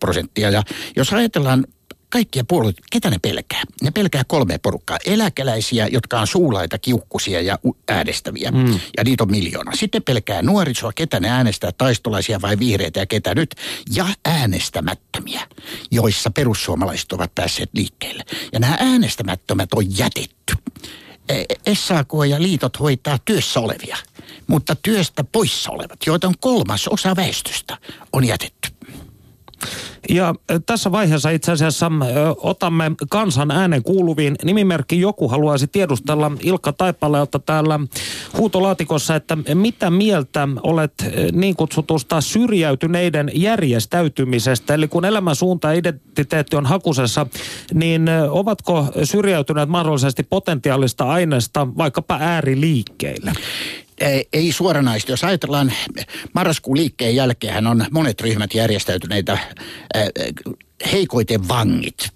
prosenttia. Ja jos ajatellaan kaikkia puolueita, ketä ne pelkää? Ne pelkää kolme porukkaa. Eläkeläisiä, jotka on suulaita, kiukkusia ja äänestäviä. Mm. Ja niitä on miljoona. Sitten pelkää nuorisoa, ketä ne äänestää, taistolaisia vai vihreitä ja ketä nyt. Ja äänestämättömiä, joissa perussuomalaiset ovat päässeet liikkeelle. Ja nämä äänestämättömät on jätetty. E- SAK ja liitot hoitaa työssä olevia, mutta työstä poissa olevat, joita on kolmas osa väestöstä, on jätetty. Ja tässä vaiheessa itse asiassa otamme kansan äänen kuuluviin. Nimimerkki joku haluaisi tiedustella Ilkka Taipaleelta täällä huutolaatikossa, että mitä mieltä olet niin kutsutusta syrjäytyneiden järjestäytymisestä. Eli kun elämän suunta ja identiteetti on hakusessa, niin ovatko syrjäytyneet mahdollisesti potentiaalista aineesta vaikkapa ääriliikkeille? Ei- suoranaisesti. Jos ajatellaan marraskuun liikkeen jälkeen on monet ryhmät järjestäytyneitä heikoiten vangit.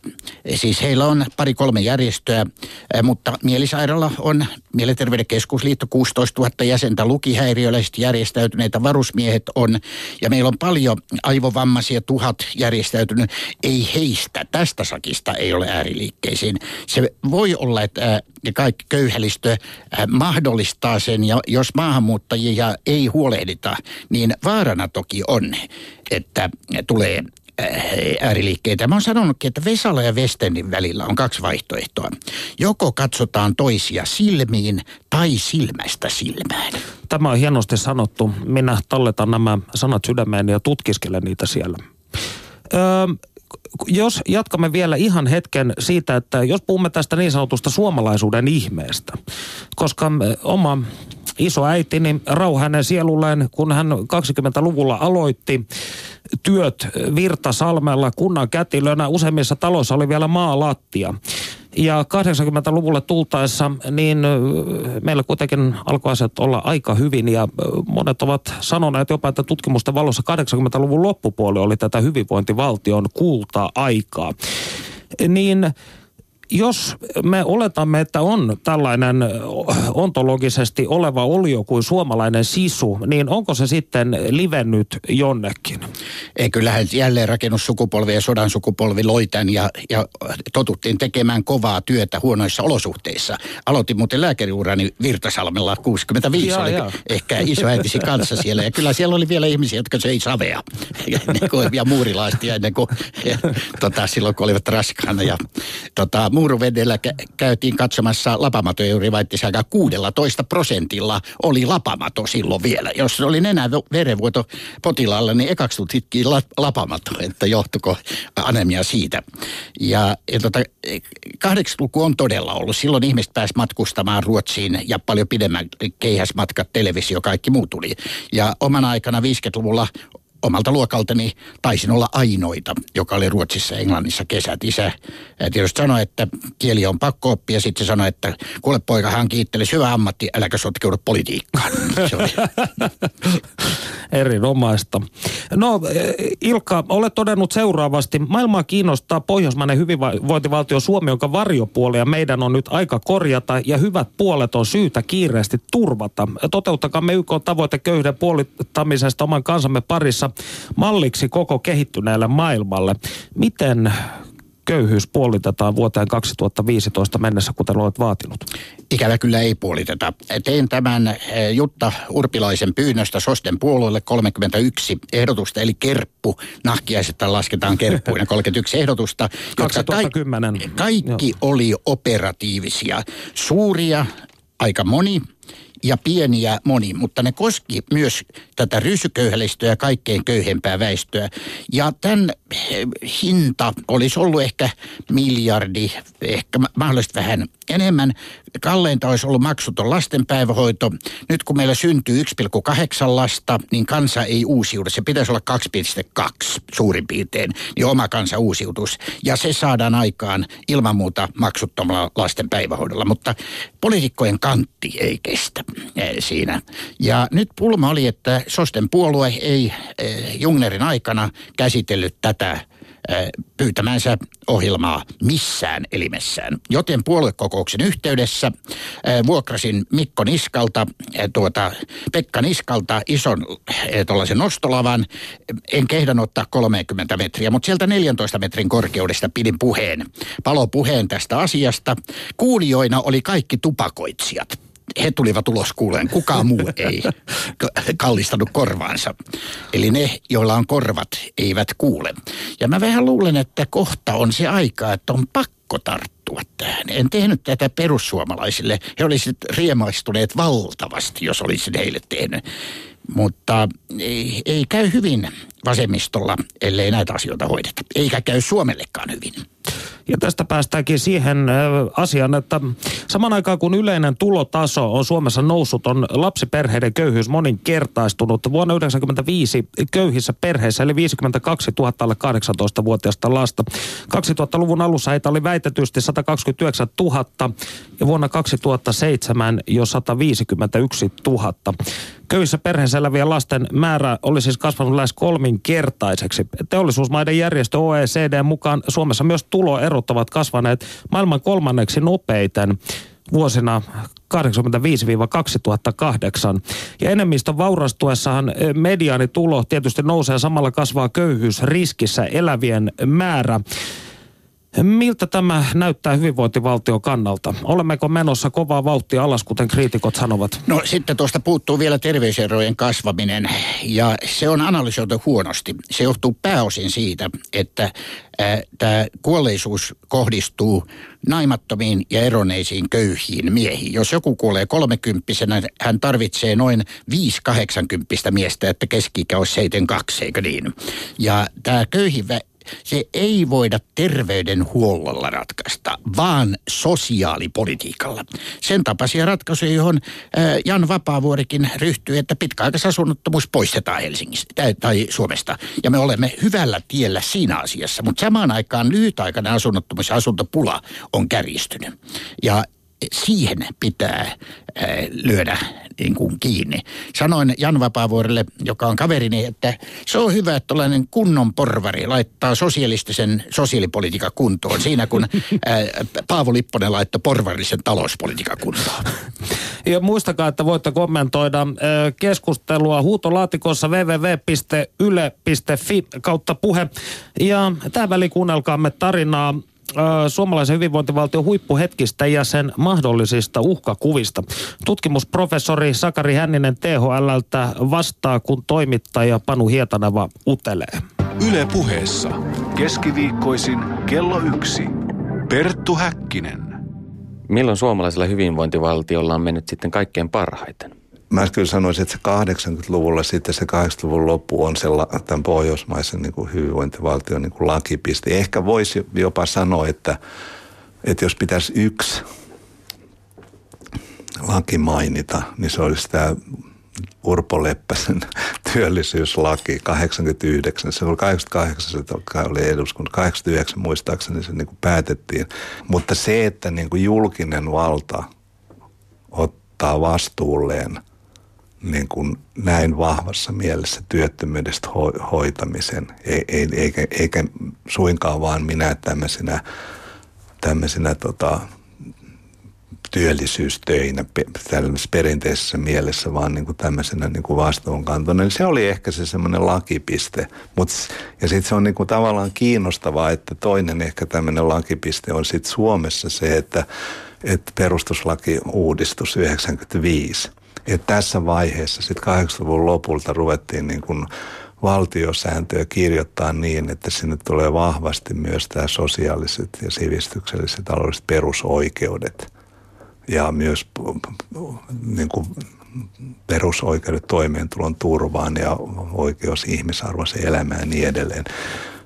Siis heillä on pari-kolme järjestöä, ää, mutta mielisairaala on Mielenterveyden keskusliitto 16 000 jäsentä, lukihäiriöläiset järjestäytyneitä varusmiehet on, ja meillä on paljon aivovammaisia, tuhat järjestäytynyt. Ei heistä, tästä sakista ei ole ääriliikkeisiin. Se voi olla, että ää, kaikki köyhälistö ää, mahdollistaa sen, ja jos maahanmuuttajia ei huolehdita, niin vaarana toki on, että tulee ääriliikkeitä. Mä oon sanonutkin, että Vesala ja Westenin välillä on kaksi vaihtoehtoa. Joko katsotaan toisia silmiin tai silmästä silmään. Tämä on hienosti sanottu. Minä talletan nämä sanat sydämeen ja tutkiskelen niitä siellä. Öö, jos jatkamme vielä ihan hetken siitä, että jos puhumme tästä niin sanotusta suomalaisuuden ihmeestä, koska oma iso äitini rau hänen sielulleen, kun hän 20-luvulla aloitti työt Virtasalmella kunnan kätilönä. Useimmissa taloissa oli vielä maalattia. Ja 80-luvulle tultaessa, niin meillä kuitenkin alkoi asiat olla aika hyvin ja monet ovat sanoneet jopa, että tutkimusten valossa 80-luvun loppupuoli oli tätä hyvinvointivaltion kulta-aikaa. Niin jos me oletamme, että on tällainen ontologisesti oleva olio kuin suomalainen sisu, niin onko se sitten livennyt jonnekin? Ei, kyllähän jälleen rakennussukupolvi ja sodan sukupolvi loi tämän ja, ja totuttiin tekemään kovaa työtä huonoissa olosuhteissa. Aloitin muuten lääkäriurani Virtasalmella 65, Jaa, oli jaa. ehkä isoäitisi kanssa siellä. Ja kyllä siellä oli vielä ihmisiä, jotka söi savea ennen kuin, ja muurilaistia ennen kuin, ja, tota, silloin kun olivat raskaana. Ja, tota, Muuruvedellä kä- käytiin katsomassa lapamatoja juuri Vaittisääkään 16 prosentilla oli lapamato silloin vielä. Jos oli nenä verenvuoto potilaalla, niin ekaksi tutkittiin la- lapamato, että johtuko anemia siitä. Ja, ja tota, 80-luku on todella ollut. Silloin ihmiset pääsivät matkustamaan Ruotsiin ja paljon pidemmän keihäsmatkat, televisio, kaikki muu tuli. Ja omana aikana 50-luvulla omalta luokaltani taisin olla ainoita, joka oli Ruotsissa ja Englannissa kesät. Isä tietysti sanoi, että kieli on pakko oppia. Sitten se sanoi, että kuule poika, hän kiitteli hyvä ammatti, äläkä sotkeudu politiikkaan. Se oli. Erinomaista. No Ilkka, olet todennut seuraavasti. Maailmaa kiinnostaa pohjoismainen hyvinvointivaltio Suomi, jonka varjopuolia meidän on nyt aika korjata ja hyvät puolet on syytä kiireesti turvata. Toteuttakamme YK tavoite köyhden puolittamisesta oman kansamme parissa malliksi koko kehittyneelle maailmalle. Miten köyhyys puolitetaan vuoteen 2015 mennessä, kuten olet vaatinut? Ikävä kyllä ei puoliteta. Tein tämän eh, Jutta Urpilaisen pyynnöstä Sosten puolueelle 31 ehdotusta, eli kerppu. Nahkiaiset lasketaan kerppuina 31 ehdotusta. 2010. Kaikki, kaikki oli operatiivisia. Suuria, aika moni ja pieniä moni, mutta ne koski myös tätä rysyköyhälistöä ja kaikkein köyhempää väestöä. Ja tämän eh, hinta olisi ollut ehkä miljardi, ehkä mahdollisesti vähän enemmän. Kalleinta olisi ollut maksuton lastenpäivähoito. Nyt kun meillä syntyy 1,8 lasta, niin kansa ei uusiudu. Se pitäisi olla 2,2 suurin piirtein, niin oma kansa uusiutus. Ja se saadaan aikaan ilman muuta maksuttomalla lastenpäivähoidolla. Mutta poliitikkojen kantti ei kestä eh, siinä. Ja nyt pulma oli, että Sosten puolue ei eh, Jungnerin aikana käsitellyt tätä pyytämänsä ohjelmaa missään elimessään. Joten puoluekokouksen yhteydessä vuokrasin Mikko Niskalta, tuota, Pekka Niskalta ison tuollaisen nostolavan. En kehdannut ottaa 30 metriä, mutta sieltä 14 metrin korkeudesta pidin puheen, palopuheen tästä asiasta. Kuulijoina oli kaikki tupakoitsijat he tulivat ulos kuuleen. Kukaan muu ei kallistanut korvaansa. Eli ne, joilla on korvat, eivät kuule. Ja mä vähän luulen, että kohta on se aika, että on pakko tarttua tähän. En tehnyt tätä perussuomalaisille. He olisivat riemaistuneet valtavasti, jos olisin heille tehnyt. Mutta ei, ei käy hyvin vasemmistolla, ellei näitä asioita hoideta. Eikä käy Suomellekaan hyvin. Ja tästä päästäänkin siihen asiaan, että saman aikaan kun yleinen tulotaso on Suomessa noussut, on lapsiperheiden köyhyys moninkertaistunut. Vuonna 1995 köyhissä perheissä eli 52 000 alle 18-vuotiaista lasta. 2000-luvun alussa heitä oli väitetysti 129 000 ja vuonna 2007 jo 151 000. Köyhissä perheissä elävien lasten määrä oli siis kasvanut lähes kolminkertaiseksi. Teollisuusmaiden järjestö OECD mukaan Suomessa myös tuloerot ovat kasvaneet maailman kolmanneksi nopeiten vuosina 85-2008. Ja enemmistön vaurastuessahan eh, mediaanitulo tietysti nousee samalla kasvaa köyhyysriskissä elävien määrä. Miltä tämä näyttää hyvinvointivaltion kannalta? Olemmeko menossa kovaa vauhtia alas, kuten kriitikot sanovat? No sitten tuosta puuttuu vielä terveyserojen kasvaminen ja se on analysoitu huonosti. Se johtuu pääosin siitä, että tämä kuolleisuus kohdistuu naimattomiin ja eroneisiin köyhiin miehiin. Jos joku kuolee kolmekymppisenä, hän tarvitsee noin 5-80 miestä, että keski olisi 72, eikö niin? Ja tämä köyhin se ei voida terveydenhuollolla ratkaista, vaan sosiaalipolitiikalla. Sen tapaisia ratkaisuja, johon Jan Vapaavuorikin ryhtyy, että pitkäaikaisasunnottomuus poistetaan Helsingistä tai, Suomesta. Ja me olemme hyvällä tiellä siinä asiassa, mutta samaan aikaan lyhytaikainen asunnottomuus ja asuntopula on kärjistynyt. Ja siihen pitää lyödä niin kuin kiinni. Sanoin Jan Vapaavuorelle, joka on kaverini, että se on hyvä, että tällainen kunnon porvari laittaa sosialistisen sosiaalipolitiikan kuntoon siinä, kun Paavo Lipponen laittoi porvarisen talouspolitiikan kuntoon. Ja muistakaa, että voitte kommentoida keskustelua huutolaatikossa www.yle.fi kautta puhe. Ja tähän väliin kuunnelkaamme tarinaa suomalaisen hyvinvointivaltion huippuhetkistä ja sen mahdollisista uhkakuvista. Tutkimusprofessori Sakari Hänninen THLltä vastaa, kun toimittaja Panu Hietanava utelee. Yle puheessa. Keskiviikkoisin kello yksi. Perttu Häkkinen. Milloin suomalaisella hyvinvointivaltiolla on mennyt sitten kaikkein parhaiten? Mä kyllä sanoisin, että se 80-luvulla sitten se 80-luvun loppu on se tämän pohjoismaisen niin kuin hyvinvointivaltion niin kuin. Ehkä voisi jopa sanoa, että, että jos pitäisi yksi laki mainita, niin se olisi tämä Urpo Leppäsen työllisyyslaki 89. Se oli 88, se oli eduskunta. 89 muistaakseni se niin kuin päätettiin. Mutta se, että niin kuin julkinen valta ottaa vastuulleen – niin kuin näin vahvassa mielessä työttömyydestä ho- hoitamisen, ei, ei, eikä, eikä suinkaan vaan minä tämmöisenä, tämmöisenä tota, työllisyystöinä tällaisessa perinteisessä mielessä, vaan niin kuin tämmöisenä niin kuin vastuunkantona. Niin se oli ehkä se semmoinen lakipiste. Mut, ja sitten se on niin kuin tavallaan kiinnostavaa, että toinen ehkä tämmöinen lakipiste on sitten Suomessa se, että, että perustuslaki uudistus 95. Että tässä vaiheessa sitten 80-luvun lopulta ruvettiin niin kuin valtiosääntöä kirjoittaa niin, että sinne tulee vahvasti myös tämä sosiaaliset ja sivistykselliset taloudelliset perusoikeudet – ja myös niin kuin perusoikeudet toimeentulon turvaan ja oikeus ihmisarvoiseen elämään ja niin edelleen.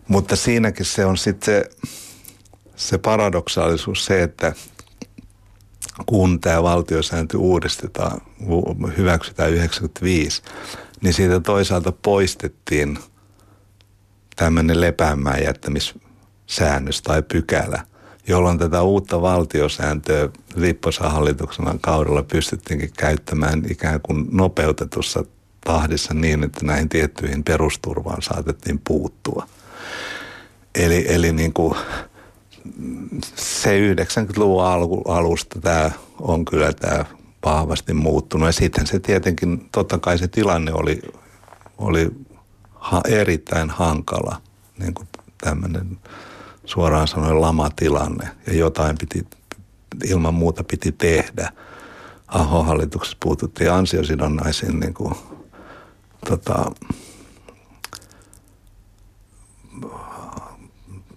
Mutta siinäkin se on sitten se, se paradoksaalisuus se, että kun tämä valtiosääntö uudistetaan, hyväksytään 95, niin siitä toisaalta poistettiin tämmöinen lepäämään jättämissäännös tai pykälä – jolloin tätä uutta valtiosääntöä Lipposen hallituksen kaudella pystyttiinkin käyttämään ikään kuin nopeutetussa tahdissa niin, että näihin tiettyihin perusturvaan saatettiin puuttua. Eli, eli niin kuin se 90-luvun alusta tämä on kyllä tämä vahvasti muuttunut. Ja sitten se tietenkin, totta kai se tilanne oli, oli ha, erittäin hankala, niin kuin tämmöinen suoraan sanoen lamatilanne ja jotain piti, ilman muuta piti tehdä. Aho-hallituksessa puututtiin ansiosidonnaisiin niin kuin, tota,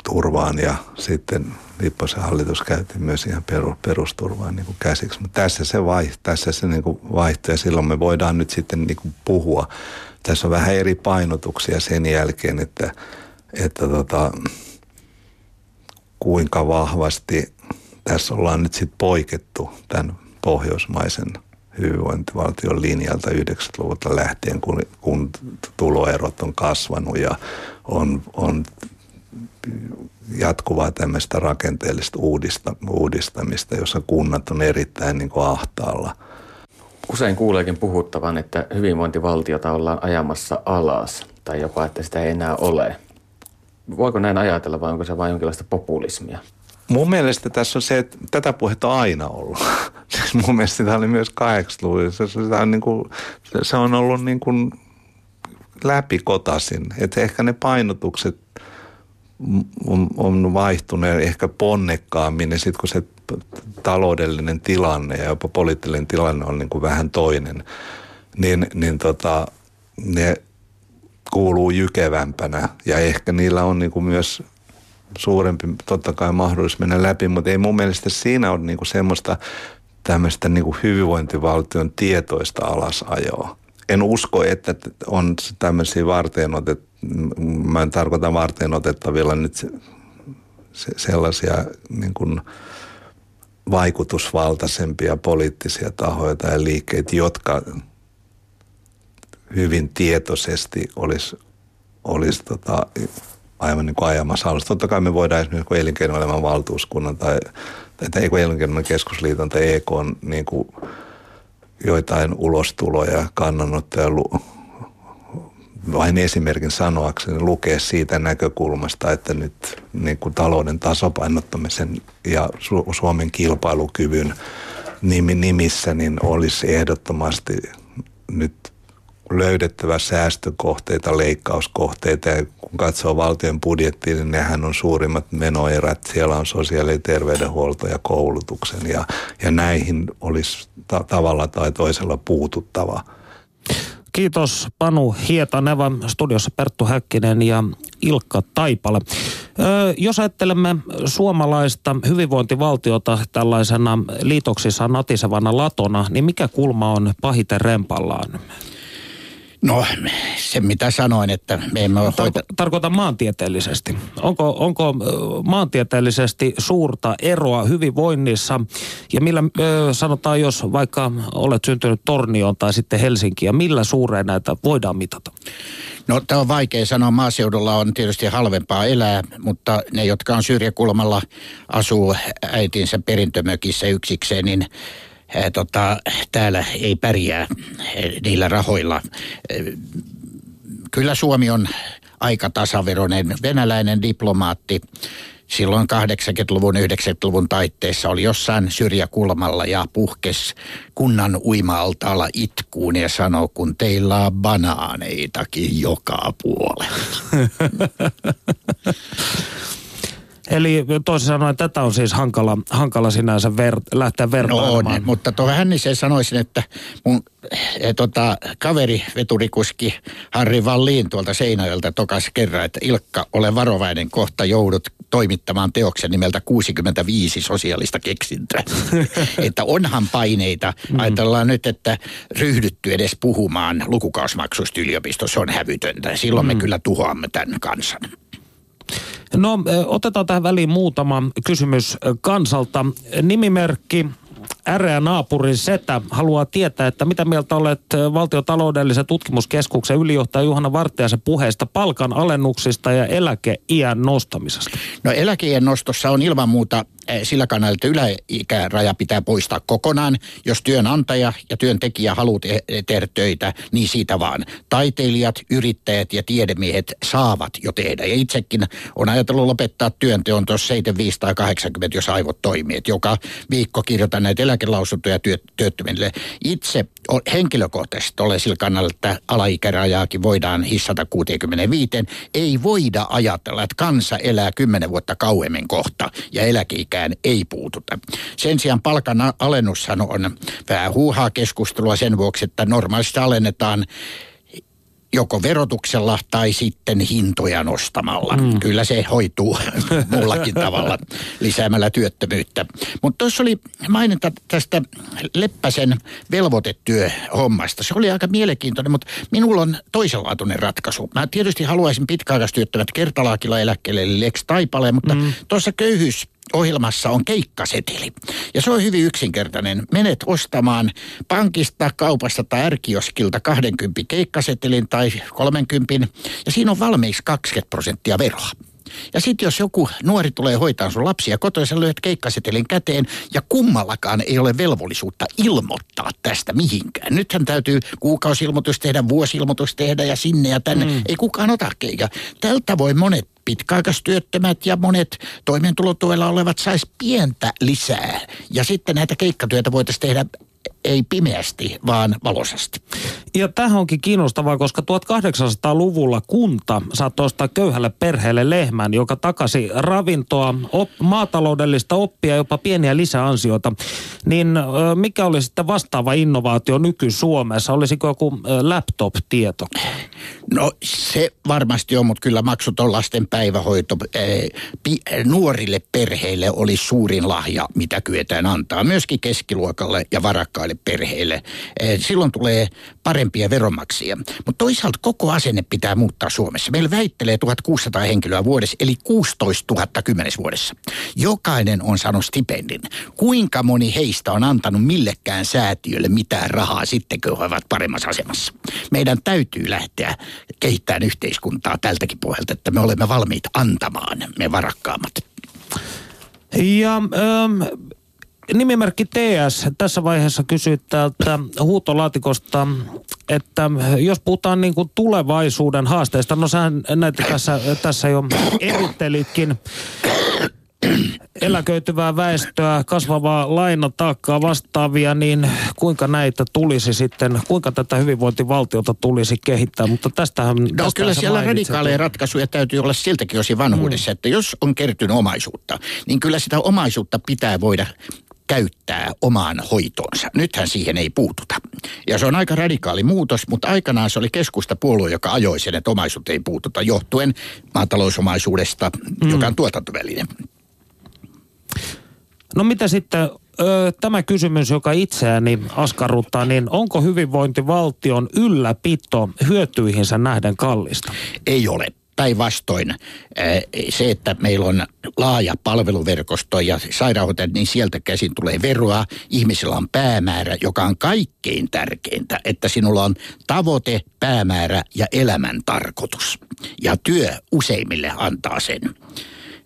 turvaan ja sitten Lipposen hallitus käytti myös ihan perusturvaan niin kuin käsiksi. Mutta tässä se, vaihto, tässä se niin kuin vaihto ja silloin me voidaan nyt sitten niin kuin puhua. Tässä on vähän eri painotuksia sen jälkeen, että, että tota, kuinka vahvasti tässä ollaan nyt sitten poikettu tämän pohjoismaisen hyvinvointivaltion linjalta 90-luvulta lähtien, kun, kun tuloerot on kasvanut ja on, on jatkuvaa tämmöistä rakenteellista uudista, uudistamista, jossa kunnat on erittäin niin kuin ahtaalla. Usein kuuleekin puhuttavan, että hyvinvointivaltiota ollaan ajamassa alas tai jopa, että sitä ei enää ole. Voiko näin ajatella vai onko se vain jonkinlaista populismia? Mun mielestä tässä on se, että tätä puhetta on aina ollut. Siis mun mielestä sitä oli myös 80-luvulla. Se, se, on niin kuin, se on ollut niin kuin läpikotasin. Että ehkä ne painotukset on, on vaihtunut ehkä ponnekkaammin. Ja sitten kun se taloudellinen tilanne ja jopa poliittinen tilanne on niin kuin vähän toinen, niin, niin tota, ne kuuluu jykevämpänä ja ehkä niillä on niin kuin myös suurempi totta kai mahdollisuus mennä läpi, mutta ei mun mielestä siinä ole niin kuin semmoista tämmöistä niin kuin hyvinvointivaltion tietoista alasajoa. En usko, että on tämmöisiä varten otet, mä en tarkoita varten otettavilla nyt se, se, sellaisia niin kuin vaikutusvaltaisempia poliittisia tahoja tai liikkeitä, jotka hyvin tietoisesti olisi, olisi tota, aivan niin kuin ajamassa alusta. Totta kai me voidaan esimerkiksi elinkeinoelämän valtuuskunnan tai, tai ei elinkeinoelämän keskusliiton tai EK on niin kuin joitain ulostuloja, kannanottoja lu, vain esimerkin sanoakseni lukea siitä näkökulmasta, että nyt niin kuin talouden tasapainottamisen ja Su- Suomen kilpailukyvyn nimissä niin olisi ehdottomasti nyt löydettävä säästökohteita, leikkauskohteita ja kun katsoo valtion budjettiin, niin nehän on suurimmat menoerät. Siellä on sosiaali- ja terveydenhuolto ja koulutuksen ja, ja näihin olisi ta- tavalla tai toisella puututtava. Kiitos Panu Hietaneva, studiossa Perttu Häkkinen ja Ilkka Taipale. Jos ajattelemme suomalaista hyvinvointivaltiota tällaisena liitoksissa natisevana latona, niin mikä kulma on pahiten rempallaan? No se mitä sanoin, että me emme ole hoita... Tarkoitan maantieteellisesti. Onko, onko maantieteellisesti suurta eroa hyvinvoinnissa ja millä sanotaan, jos vaikka olet syntynyt Tornioon tai sitten Helsinkiin, ja millä suureen näitä voidaan mitata? No tämä on vaikea sanoa. Maaseudulla on tietysti halvempaa elää, mutta ne, jotka on syrjäkulmalla, asuu äitinsä perintömökissä yksikseen, niin tota, täällä ei pärjää niillä rahoilla. Kyllä Suomi on aika tasaveroinen venäläinen diplomaatti silloin 80-luvun, 90-luvun taitteessa oli jossain syrjäkulmalla ja puhkes kunnan uima-altaalla itkuun ja sanoi, kun teillä on banaaneitakin joka puolella. Eli toisin sanoen tätä on siis hankala, hankala sinänsä ver, lähteä vertailemaan. No on, mutta tuohon Hänniseen sanoisin, että mun e, tota, kaveri veturikuski Harri Valliin tuolta Seinäjöltä tokas kerran, että Ilkka, ole varovainen, kohta joudut toimittamaan teoksen nimeltä 65 sosiaalista keksintöä. että onhan paineita. Mm. Ajatellaan nyt, että ryhdytty edes puhumaan lukukausmaksusta yliopistossa on hävytöntä. Silloin mm. me kyllä tuhoamme tämän kansan. No otetaan tähän väliin muutama kysymys kansalta. Nimimerkki äreä naapurin setä haluaa tietää, että mitä mieltä olet valtiotaloudellisen tutkimuskeskuksen ylijohtaja Juhana Vartijaisen puheesta palkan alennuksista ja eläkeiän nostamisesta? No eläkeiän nostossa on ilman muuta sillä kannalta, että yläikäraja pitää poistaa kokonaan. Jos työnantaja ja työntekijä haluaa te- tehdä töitä, niin siitä vaan. Taiteilijat, yrittäjät ja tiedemiehet saavat jo tehdä. Ja itsekin on ajatellut lopettaa työnteon tuossa 75 tai 80, jos aivot toimii. Et joka viikko kirjoitan näitä eläkelausuntoja työ- työttömille. Itse henkilökohtaisesti olen sillä kannalla, että alaikärajaakin voidaan hissata 65. Ei voida ajatella, että kansa elää 10 vuotta kauemmin kohta ja eläkeikä ei puututa. Sen sijaan palkan alennushan on vähän huuhaa keskustelua sen vuoksi, että normaalisti alennetaan joko verotuksella tai sitten hintoja nostamalla. Mm. Kyllä se hoituu muullakin tavalla lisäämällä työttömyyttä. Mutta tuossa oli maininta tästä Leppäsen velvoitetyöhommasta. Se oli aika mielenkiintoinen, mutta minulla on toisenlaatuinen ratkaisu. Mä tietysti haluaisin pitkäaikaistyöttömät kertalaakilla eläkkeelle, eli Lex Taipale, mutta mm. tuossa köyhyys ohjelmassa on keikkaseteli. Ja se on hyvin yksinkertainen. Menet ostamaan pankista, kaupasta tai ärkioskilta 20 keikkasetelin tai 30 ja siinä on valmiiksi 20 prosenttia veroa. Ja sitten jos joku nuori tulee hoitaa sun lapsia kotoa, sä lyöt keikkasetelin käteen ja kummallakaan ei ole velvollisuutta ilmoittaa tästä mihinkään. Nythän täytyy kuukausilmoitus tehdä, vuosilmoitus tehdä ja sinne ja tänne. Mm. Ei kukaan ota keikka. Tältä voi monet pitkäaikaistyöttömät ja monet toimeentulotuella olevat sais pientä lisää. Ja sitten näitä keikkatyötä voitaisiin tehdä ei pimeästi, vaan valosasti. Ja tähän onkin kiinnostavaa, koska 1800-luvulla kunta saattoi ostaa köyhälle perheelle lehmän, joka takasi ravintoa, op, maataloudellista oppia, jopa pieniä lisäansioita. Niin mikä oli sitten vastaava innovaatio nyky-Suomessa? Olisiko joku laptop-tieto? No se varmasti on, mutta kyllä maksuton lasten päivähoito nuorille perheille oli suurin lahja, mitä kyetään antaa. Myöskin keskiluokalle ja varakkaille perheille. Silloin tulee parempia veronmaksia. Mutta toisaalta koko asenne pitää muuttaa Suomessa. Meillä väittelee 1600 henkilöä vuodessa, eli 16 000 kymmenes vuodessa. Jokainen on saanut stipendin. Kuinka moni heistä on antanut millekään säätiölle mitään rahaa sitten, kun he ovat paremmassa asemassa? Meidän täytyy lähteä kehittämään yhteiskuntaa tältäkin pohjalta, että me olemme valmiit antamaan, me varakkaammat. Ja ähm, nimimerkki TS tässä vaiheessa kysyy täältä huutolaatikosta, että jos puhutaan niin kuin tulevaisuuden haasteista, no sä näitä tässä, tässä jo erittelitkin, eläköityvää väestöä, kasvavaa lainataakkaa vastaavia, niin kuinka näitä tulisi sitten, kuinka tätä hyvinvointivaltiota tulisi kehittää, mutta tästähän... No kyllä siellä radikaaleja ratkaisuja täytyy olla siltäkin osin vanhuudessa, mm. että jos on kertynyt omaisuutta, niin kyllä sitä omaisuutta pitää voida käyttää omaan hoitoonsa. Nythän siihen ei puututa. Ja se on aika radikaali muutos, mutta aikanaan se oli puolue, joka ajoi sen, että omaisuutta ei puututa johtuen maatalousomaisuudesta, mm. joka on tuotantoväline. No mitä sitten tämä kysymys, joka itseäni askarruttaa, niin onko hyvinvointivaltion ylläpito hyötyihinsä nähden kallista? Ei ole. Päinvastoin se, että meillä on laaja palveluverkosto ja sairaanhoitajat, niin sieltä käsin tulee veroa. Ihmisellä on päämäärä, joka on kaikkein tärkeintä, että sinulla on tavoite, päämäärä ja elämän tarkoitus. Ja työ useimmille antaa sen.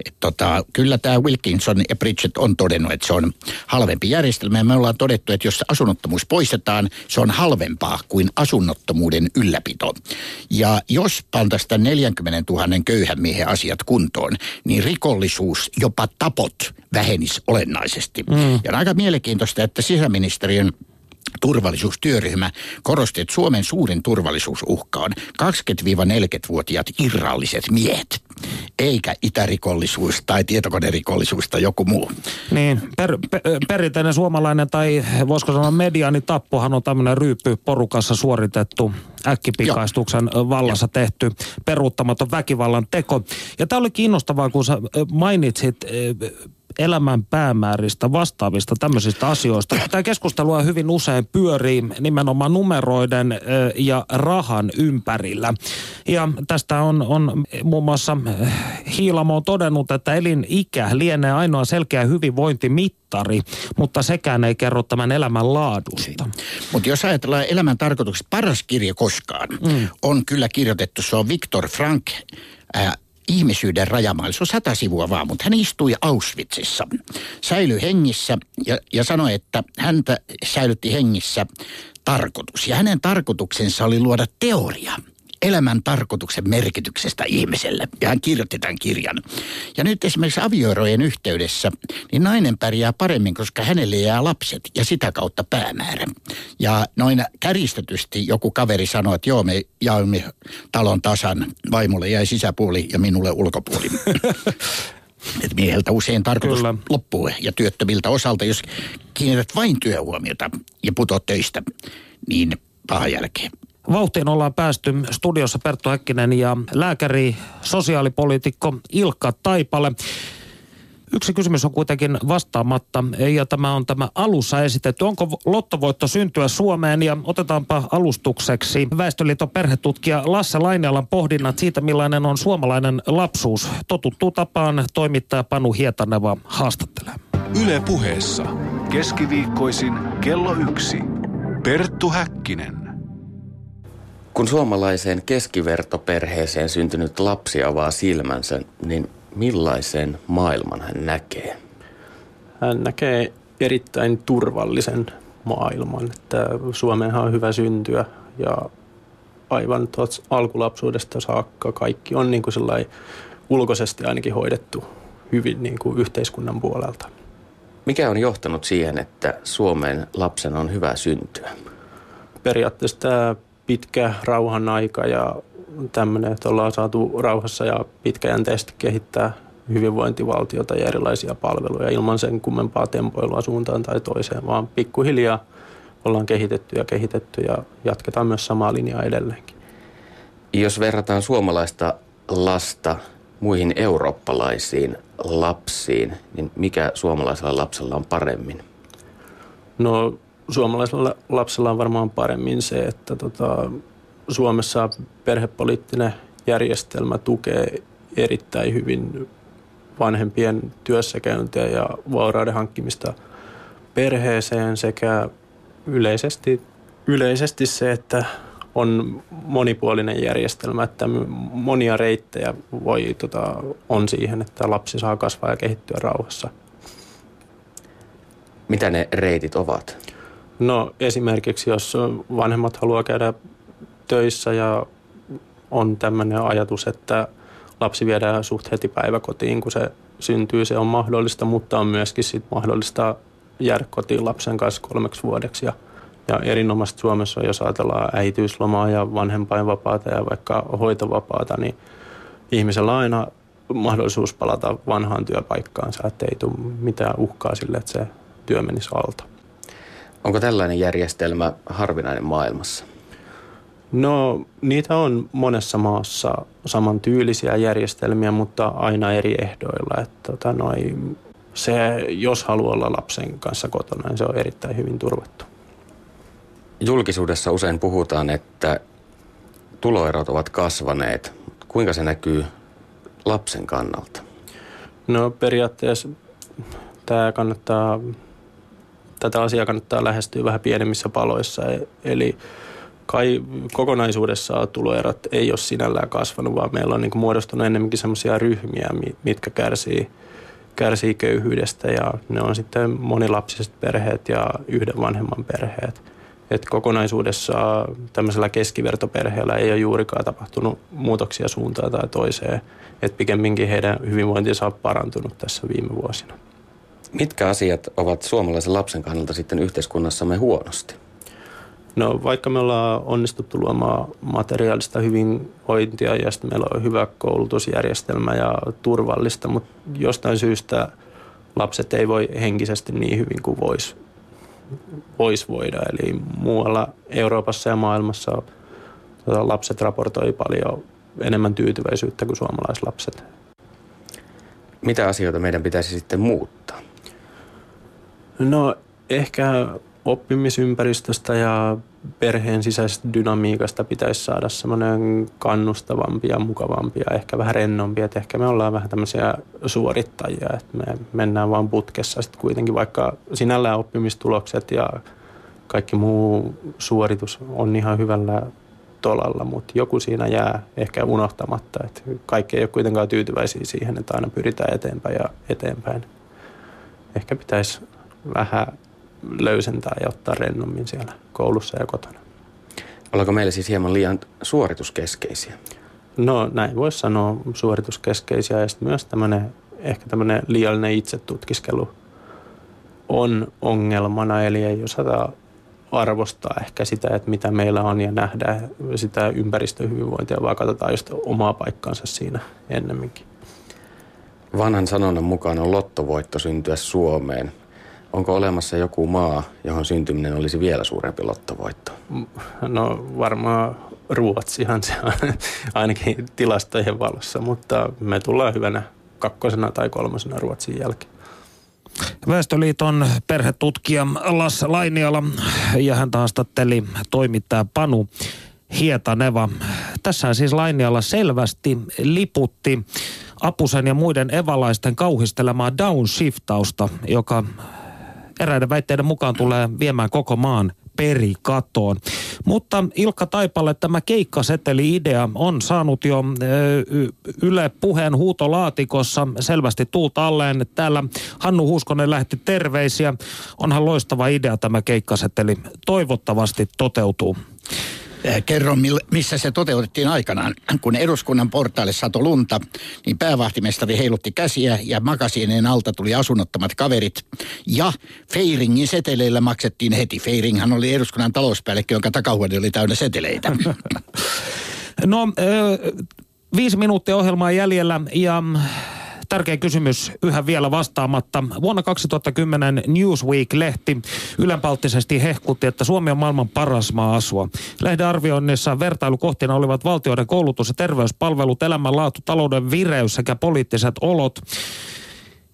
Et tota, kyllä tämä Wilkinson ja Bridget on todennut, että se on halvempi järjestelmä. Ja me ollaan todettu, että jos asunnottomuus poistetaan, se on halvempaa kuin asunnottomuuden ylläpito. Ja jos pantaisiin 40 000 köyhän miehen asiat kuntoon, niin rikollisuus, jopa tapot vähenisi olennaisesti. Mm. Ja on aika mielenkiintoista, että sisäministeriön turvallisuustyöryhmä korosti, että Suomen suurin turvallisuusuhka on 20-40-vuotiaat irralliset miehet, eikä itärikollisuus tai tietokonerikollisuus tai joku muu. Niin, per, per, perinteinen suomalainen tai voisiko sanoa mediani tappohan on tämmöinen ryyppy porukassa suoritettu äkkipikaistuksen Joo. vallassa Joo. tehty peruuttamaton väkivallan teko. Ja tämä oli kiinnostavaa, kun sä mainitsit elämän päämääristä, vastaavista tämmöisistä asioista. Tämä keskustelu hyvin usein pyörii nimenomaan numeroiden ja rahan ympärillä. Ja tästä on, on muun muassa Hiilamo on todennut, että elinikä lienee ainoa selkeä hyvinvointimittari, mutta sekään ei kerro tämän elämän laadusta. Mutta jos ajatellaan elämän tarkoituksesta, paras kirja koskaan mm. on kyllä kirjoitettu, se on Viktor Frank, äh, ihmisyyden rajamailla. Se on sata sivua vaan, mutta hän istui Auschwitzissa, säilyi hengissä ja, ja sanoi, että häntä säilytti hengissä tarkoitus. Ja hänen tarkoituksensa oli luoda teoria – elämän tarkoituksen merkityksestä ihmiselle. Ja hän kirjoitti tämän kirjan. Ja nyt esimerkiksi avioerojen yhteydessä, niin nainen pärjää paremmin, koska hänelle jää lapset ja sitä kautta päämäärä. Ja noin käristetysti joku kaveri sanoi, että joo, me jaoimme talon tasan. Vaimolle jäi sisäpuoli ja minulle ulkopuoli. että mieheltä usein tarkoitus Kyllä. loppuu ja työttömiltä osalta, jos kiinnität vain työhuomiota ja putot töistä, niin paha jälkeen. Vauhtiin ollaan päästy studiossa Perttu Häkkinen ja lääkäri, sosiaalipoliitikko Ilkka Taipale. Yksi kysymys on kuitenkin vastaamatta ja tämä on tämä alussa esitetty. Onko lottovoitto syntyä Suomeen ja otetaanpa alustukseksi Väestöliiton perhetutkija Lasse Lainealan pohdinnat siitä, millainen on suomalainen lapsuus. Totuttu tapaan toimittaja Panu Hietaneva haastattelee. Yle puheessa keskiviikkoisin kello yksi. Perttu Häkkinen. Kun suomalaiseen keskivertoperheeseen syntynyt lapsi avaa silmänsä, niin millaisen maailman hän näkee? Hän näkee erittäin turvallisen maailman, että Suomeenhan on hyvä syntyä ja aivan tuossa alkulapsuudesta saakka kaikki on niin kuin ulkoisesti ainakin hoidettu hyvin niin kuin yhteiskunnan puolelta. Mikä on johtanut siihen, että Suomeen lapsen on hyvä syntyä? Periaatteessa tämä pitkä rauhan aika ja tämmöinen, että ollaan saatu rauhassa ja pitkäjänteisesti kehittää hyvinvointivaltiota ja erilaisia palveluja ilman sen kummempaa tempoilua suuntaan tai toiseen, vaan pikkuhiljaa ollaan kehitetty ja kehitetty ja jatketaan myös samaa linjaa edelleenkin. Jos verrataan suomalaista lasta muihin eurooppalaisiin lapsiin, niin mikä suomalaisella lapsella on paremmin? No suomalaisella lapsella on varmaan paremmin se, että tota, Suomessa perhepoliittinen järjestelmä tukee erittäin hyvin vanhempien työssäkäyntiä ja vaurauden hankkimista perheeseen sekä yleisesti, yleisesti se, että on monipuolinen järjestelmä, että monia reittejä voi, tota, on siihen, että lapsi saa kasvaa ja kehittyä rauhassa. Mitä ne reitit ovat? No esimerkiksi jos vanhemmat haluaa käydä töissä ja on tämmöinen ajatus, että lapsi viedään suht heti päiväkotiin, kun se syntyy, se on mahdollista, mutta on myöskin sit mahdollista jäädä kotiin lapsen kanssa kolmeksi vuodeksi. Ja, ja erinomaisesti Suomessa, jos ajatellaan äitiyslomaa ja vanhempainvapaata ja vaikka hoitovapaata, niin ihmisellä on aina mahdollisuus palata vanhaan työpaikkaansa, että ei tule mitään uhkaa sille, että se työ menisi alta. Onko tällainen järjestelmä harvinainen maailmassa? No niitä on monessa maassa samantyylisiä järjestelmiä, mutta aina eri ehdoilla. Että, tota, noi, se, jos haluaa olla lapsen kanssa kotona, niin se on erittäin hyvin turvattu. Julkisuudessa usein puhutaan, että tuloerot ovat kasvaneet. Kuinka se näkyy lapsen kannalta? No periaatteessa tämä kannattaa tätä asiaa kannattaa lähestyä vähän pienemmissä paloissa. Eli kai kokonaisuudessaan tuloerot ei ole sinällään kasvanut, vaan meillä on niin kuin muodostunut enemmänkin sellaisia ryhmiä, mitkä kärsii, kärsii köyhyydestä ja ne on sitten monilapsiset perheet ja yhden vanhemman perheet. Et kokonaisuudessa tämmöisellä keskivertoperheellä ei ole juurikaan tapahtunut muutoksia suuntaan tai toiseen. Et pikemminkin heidän hyvinvointinsa on parantunut tässä viime vuosina. Mitkä asiat ovat suomalaisen lapsen kannalta sitten yhteiskunnassamme huonosti? No vaikka me ollaan onnistuttu luomaan materiaalista hyvinvointia ja sitten meillä on hyvä koulutusjärjestelmä ja turvallista, mutta jostain syystä lapset ei voi henkisesti niin hyvin kuin voisi vois voida. Eli muualla Euroopassa ja maailmassa tota, lapset raportoi paljon enemmän tyytyväisyyttä kuin suomalaislapset. Mitä asioita meidän pitäisi sitten muuttaa? No ehkä oppimisympäristöstä ja perheen sisäisestä dynamiikasta pitäisi saada semmoinen kannustavampi ja mukavampi ja ehkä vähän rennompi. Että ehkä me ollaan vähän tämmöisiä suorittajia, että me mennään vaan putkessa sitten kuitenkin, vaikka sinällään oppimistulokset ja kaikki muu suoritus on ihan hyvällä tolalla, mutta joku siinä jää ehkä unohtamatta. Että kaikki ei ole kuitenkaan tyytyväisiä siihen, että aina pyritään eteenpäin ja eteenpäin. Ehkä pitäisi vähän löysentää ja ottaa rennommin siellä koulussa ja kotona. Ollaanko meillä siis hieman liian suorituskeskeisiä? No näin voisi sanoa suorituskeskeisiä ja sitten myös tämmöinen, ehkä tämmöinen liiallinen itsetutkiskelu on ongelmana, eli ei osata arvostaa ehkä sitä, että mitä meillä on ja nähdä sitä ympäristöhyvinvointia, vaan katsotaan just omaa paikkaansa siinä ennemminkin. Vanhan sanonnan mukaan on lottovoitto syntyä Suomeen. Onko olemassa joku maa, johon syntyminen olisi vielä suurempi lottovoitto? No varmaan Ruotsihan se on ainakin tilastojen valossa, mutta me tullaan hyvänä kakkosena tai kolmosena Ruotsin jälkeen. Väestöliiton perhetutkija Lasse Lainiala ja hän haastatteli toimittaja Panu Hietaneva. Tässä siis Lainiala selvästi liputti Apusen ja muiden evalaisten kauhistelemaa downshiftausta, joka eräiden väitteiden mukaan tulee viemään koko maan perikatoon. Mutta Ilkka Taipalle tämä keikkaseteli-idea on saanut jo Yle puheen huutolaatikossa selvästi tulta alleen. Täällä Hannu Huuskonen lähti terveisiä. Onhan loistava idea tämä keikkaseteli. Toivottavasti toteutuu. Äh, kerron, missä se toteutettiin aikanaan. Kun eduskunnan portaille sato lunta, niin päävahtimestari heilutti käsiä ja makasiineen alta tuli asunnottomat kaverit. Ja Feiringin seteleillä maksettiin heti. Feiringhan oli eduskunnan talouspäällikkö, jonka takahuone oli täynnä seteleitä. No, viisi minuuttia ohjelmaa jäljellä ja tärkeä kysymys yhä vielä vastaamatta. Vuonna 2010 Newsweek-lehti ylenpalttisesti hehkutti, että Suomi on maailman paras maa asua. Lehden arvioinnissa vertailukohtina olivat valtioiden koulutus- ja terveyspalvelut, elämänlaatu, talouden vireys sekä poliittiset olot.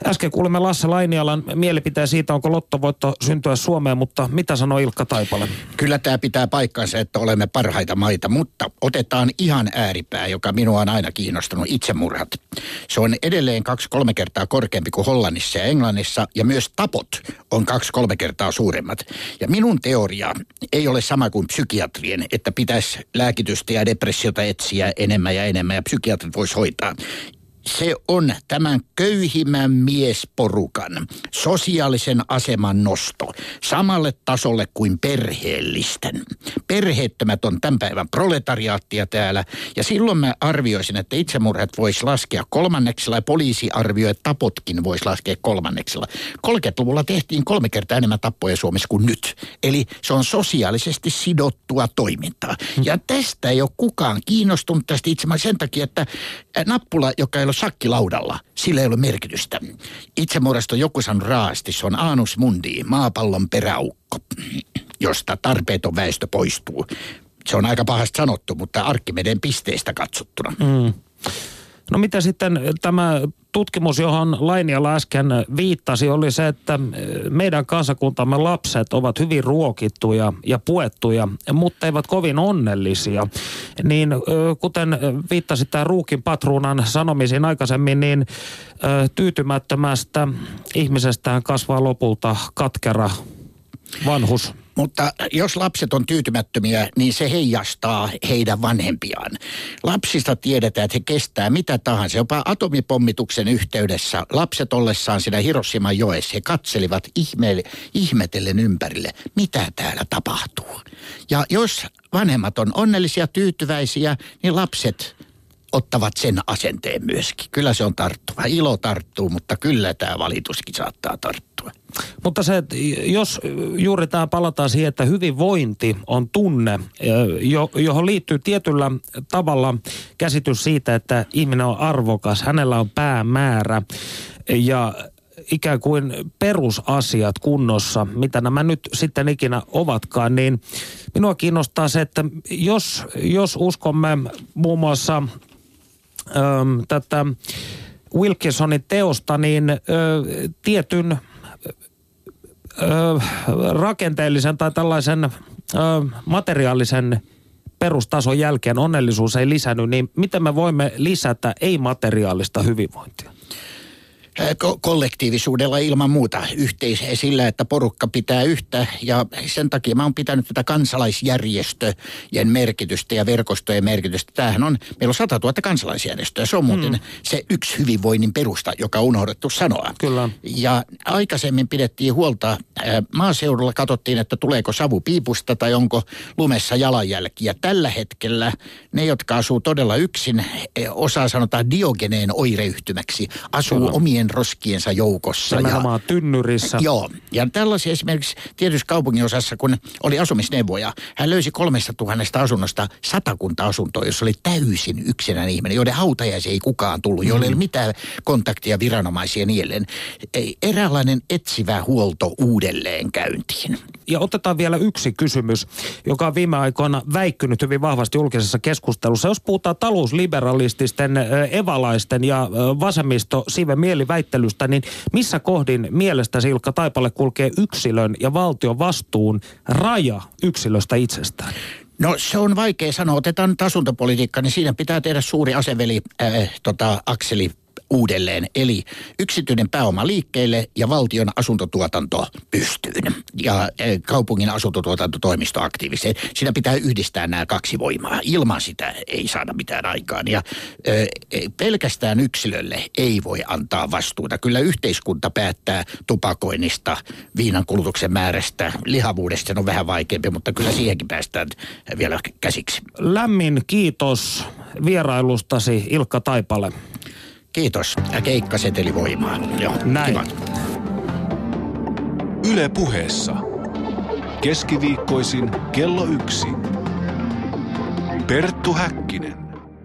Äsken kuulimme Lasse Lainialan mielipiteen siitä, onko lottovoitto syntyä Suomeen, mutta mitä sanoo Ilkka Taipale? Kyllä tämä pitää paikkansa, että olemme parhaita maita, mutta otetaan ihan ääripää, joka minua on aina kiinnostunut, itsemurhat. Se on edelleen kaksi-kolme kertaa korkeampi kuin Hollannissa ja Englannissa, ja myös tapot on kaksi-kolme kertaa suuremmat. Ja minun teoria ei ole sama kuin psykiatrien, että pitäisi lääkitystä ja depressiota etsiä enemmän ja enemmän, ja psykiatrit voisi hoitaa se on tämän köyhimmän miesporukan sosiaalisen aseman nosto samalle tasolle kuin perheellisten. Perheettömät on tämän päivän proletariaattia täällä ja silloin mä arvioisin, että itsemurhat voisi laskea kolmanneksella ja poliisi arvioi, että tapotkin voisi laskea kolmanneksella. 30-luvulla tehtiin kolme kertaa enemmän tappoja Suomessa kuin nyt. Eli se on sosiaalisesti sidottua toimintaa. Ja tästä ei ole kukaan kiinnostunut tästä itse sen takia, että nappula, joka ei ole sakkilaudalla, sillä ei ole merkitystä. Itsemurhasta on joku sanonut raasti, se on anus mundi, maapallon peräukko, josta tarpeeton väestö poistuu. Se on aika pahasti sanottu, mutta Arkkimeden pisteistä katsottuna. Mm. No mitä sitten tämä tutkimus, johon Lainiala äsken viittasi, oli se, että meidän kansakuntamme lapset ovat hyvin ruokittuja ja puettuja, mutta eivät kovin onnellisia. Niin kuten viittasit tämän Ruukin patruunan sanomisiin aikaisemmin, niin tyytymättömästä ihmisestä kasvaa lopulta katkera vanhus. Mutta jos lapset on tyytymättömiä, niin se heijastaa heidän vanhempiaan. Lapsista tiedetään, että he kestää mitä tahansa. Jopa atomipommituksen yhteydessä lapset ollessaan siinä Hiroshima joessa, he katselivat ihme, ihmetellen ympärille, mitä täällä tapahtuu. Ja jos vanhemmat on onnellisia, tyytyväisiä, niin lapset ottavat sen asenteen myöskin. Kyllä se on tarttuva. Ilo tarttuu, mutta kyllä tämä valituskin saattaa tarttua. Mutta se, jos juuri tämä palataan siihen, että hyvinvointi on tunne, johon liittyy tietyllä tavalla käsitys siitä, että ihminen on arvokas, hänellä on päämäärä ja ikään kuin perusasiat kunnossa, mitä nämä nyt sitten ikinä ovatkaan, niin minua kiinnostaa se, että jos, jos uskomme muun muassa ö, tätä Wilkinsonin teosta, niin ö, tietyn ö, rakenteellisen tai tällaisen ö, materiaalisen perustason jälkeen onnellisuus ei lisännyt, niin miten me voimme lisätä ei-materiaalista hyvinvointia? Ko- kollektiivisuudella ilman muuta yhteis sillä, että porukka pitää yhtä ja sen takia mä oon pitänyt tätä kansalaisjärjestöjen merkitystä ja verkostojen merkitystä. Tämähän on, meillä on 100 000 kansalaisjärjestöä. Se on muuten hmm. se yksi hyvinvoinnin perusta, joka on unohdettu sanoa. Kyllä. Ja aikaisemmin pidettiin huolta, maaseudulla katsottiin, että tuleeko savu piipusta tai onko lumessa jalanjälkiä. Tällä hetkellä ne, jotka asuu todella yksin, e, osaa sanotaan diogeneen oireyhtymäksi, asuu Kyllä. omien omien roskiensa joukossa. Nimenomaan ja, tynnyrissä. Joo, ja tällaisia esimerkiksi tietyssä kaupungin osassa, kun oli asumisneuvoja, hän löysi kolmesta tuhannesta asunnosta satakunta asuntoa, jossa oli täysin yksinäinen ihminen, joiden hautajaisi ei kukaan tullut, mm. joilla ei ole mitään kontaktia viranomaisia niin Eräänlainen etsivä huolto uudelleen käyntiin. Ja otetaan vielä yksi kysymys, joka on viime aikoina väikkynyt hyvin vahvasti julkisessa keskustelussa. Jos puhutaan talousliberalististen, evalaisten ja vasemmisto sive mieliväittelystä, niin missä kohdin mielestä Ilkka Taipale kulkee yksilön ja valtion vastuun raja yksilöstä itsestään? No se on vaikea sanoa. Otetaan nyt asuntopolitiikka, niin siinä pitää tehdä suuri aseveli äh, tota, akseli uudelleen. Eli yksityinen pääoma liikkeelle ja valtion asuntotuotanto pystyyn. Ja eh, kaupungin asuntotuotantotoimisto aktiiviseen. Siinä pitää yhdistää nämä kaksi voimaa. Ilman sitä ei saada mitään aikaan. Ja eh, pelkästään yksilölle ei voi antaa vastuuta. Kyllä yhteiskunta päättää tupakoinnista, viinan kulutuksen määrästä, lihavuudesta. On vähän vaikeampi, mutta kyllä siihenkin päästään vielä käsiksi. Lämmin kiitos vierailustasi Ilkka Taipale. Kiitos. Ja keikkaseteli voimaa. Joo, Näin. Kiva. Yle puheessa. Keskiviikkoisin kello yksi. Perttu Häkkinen.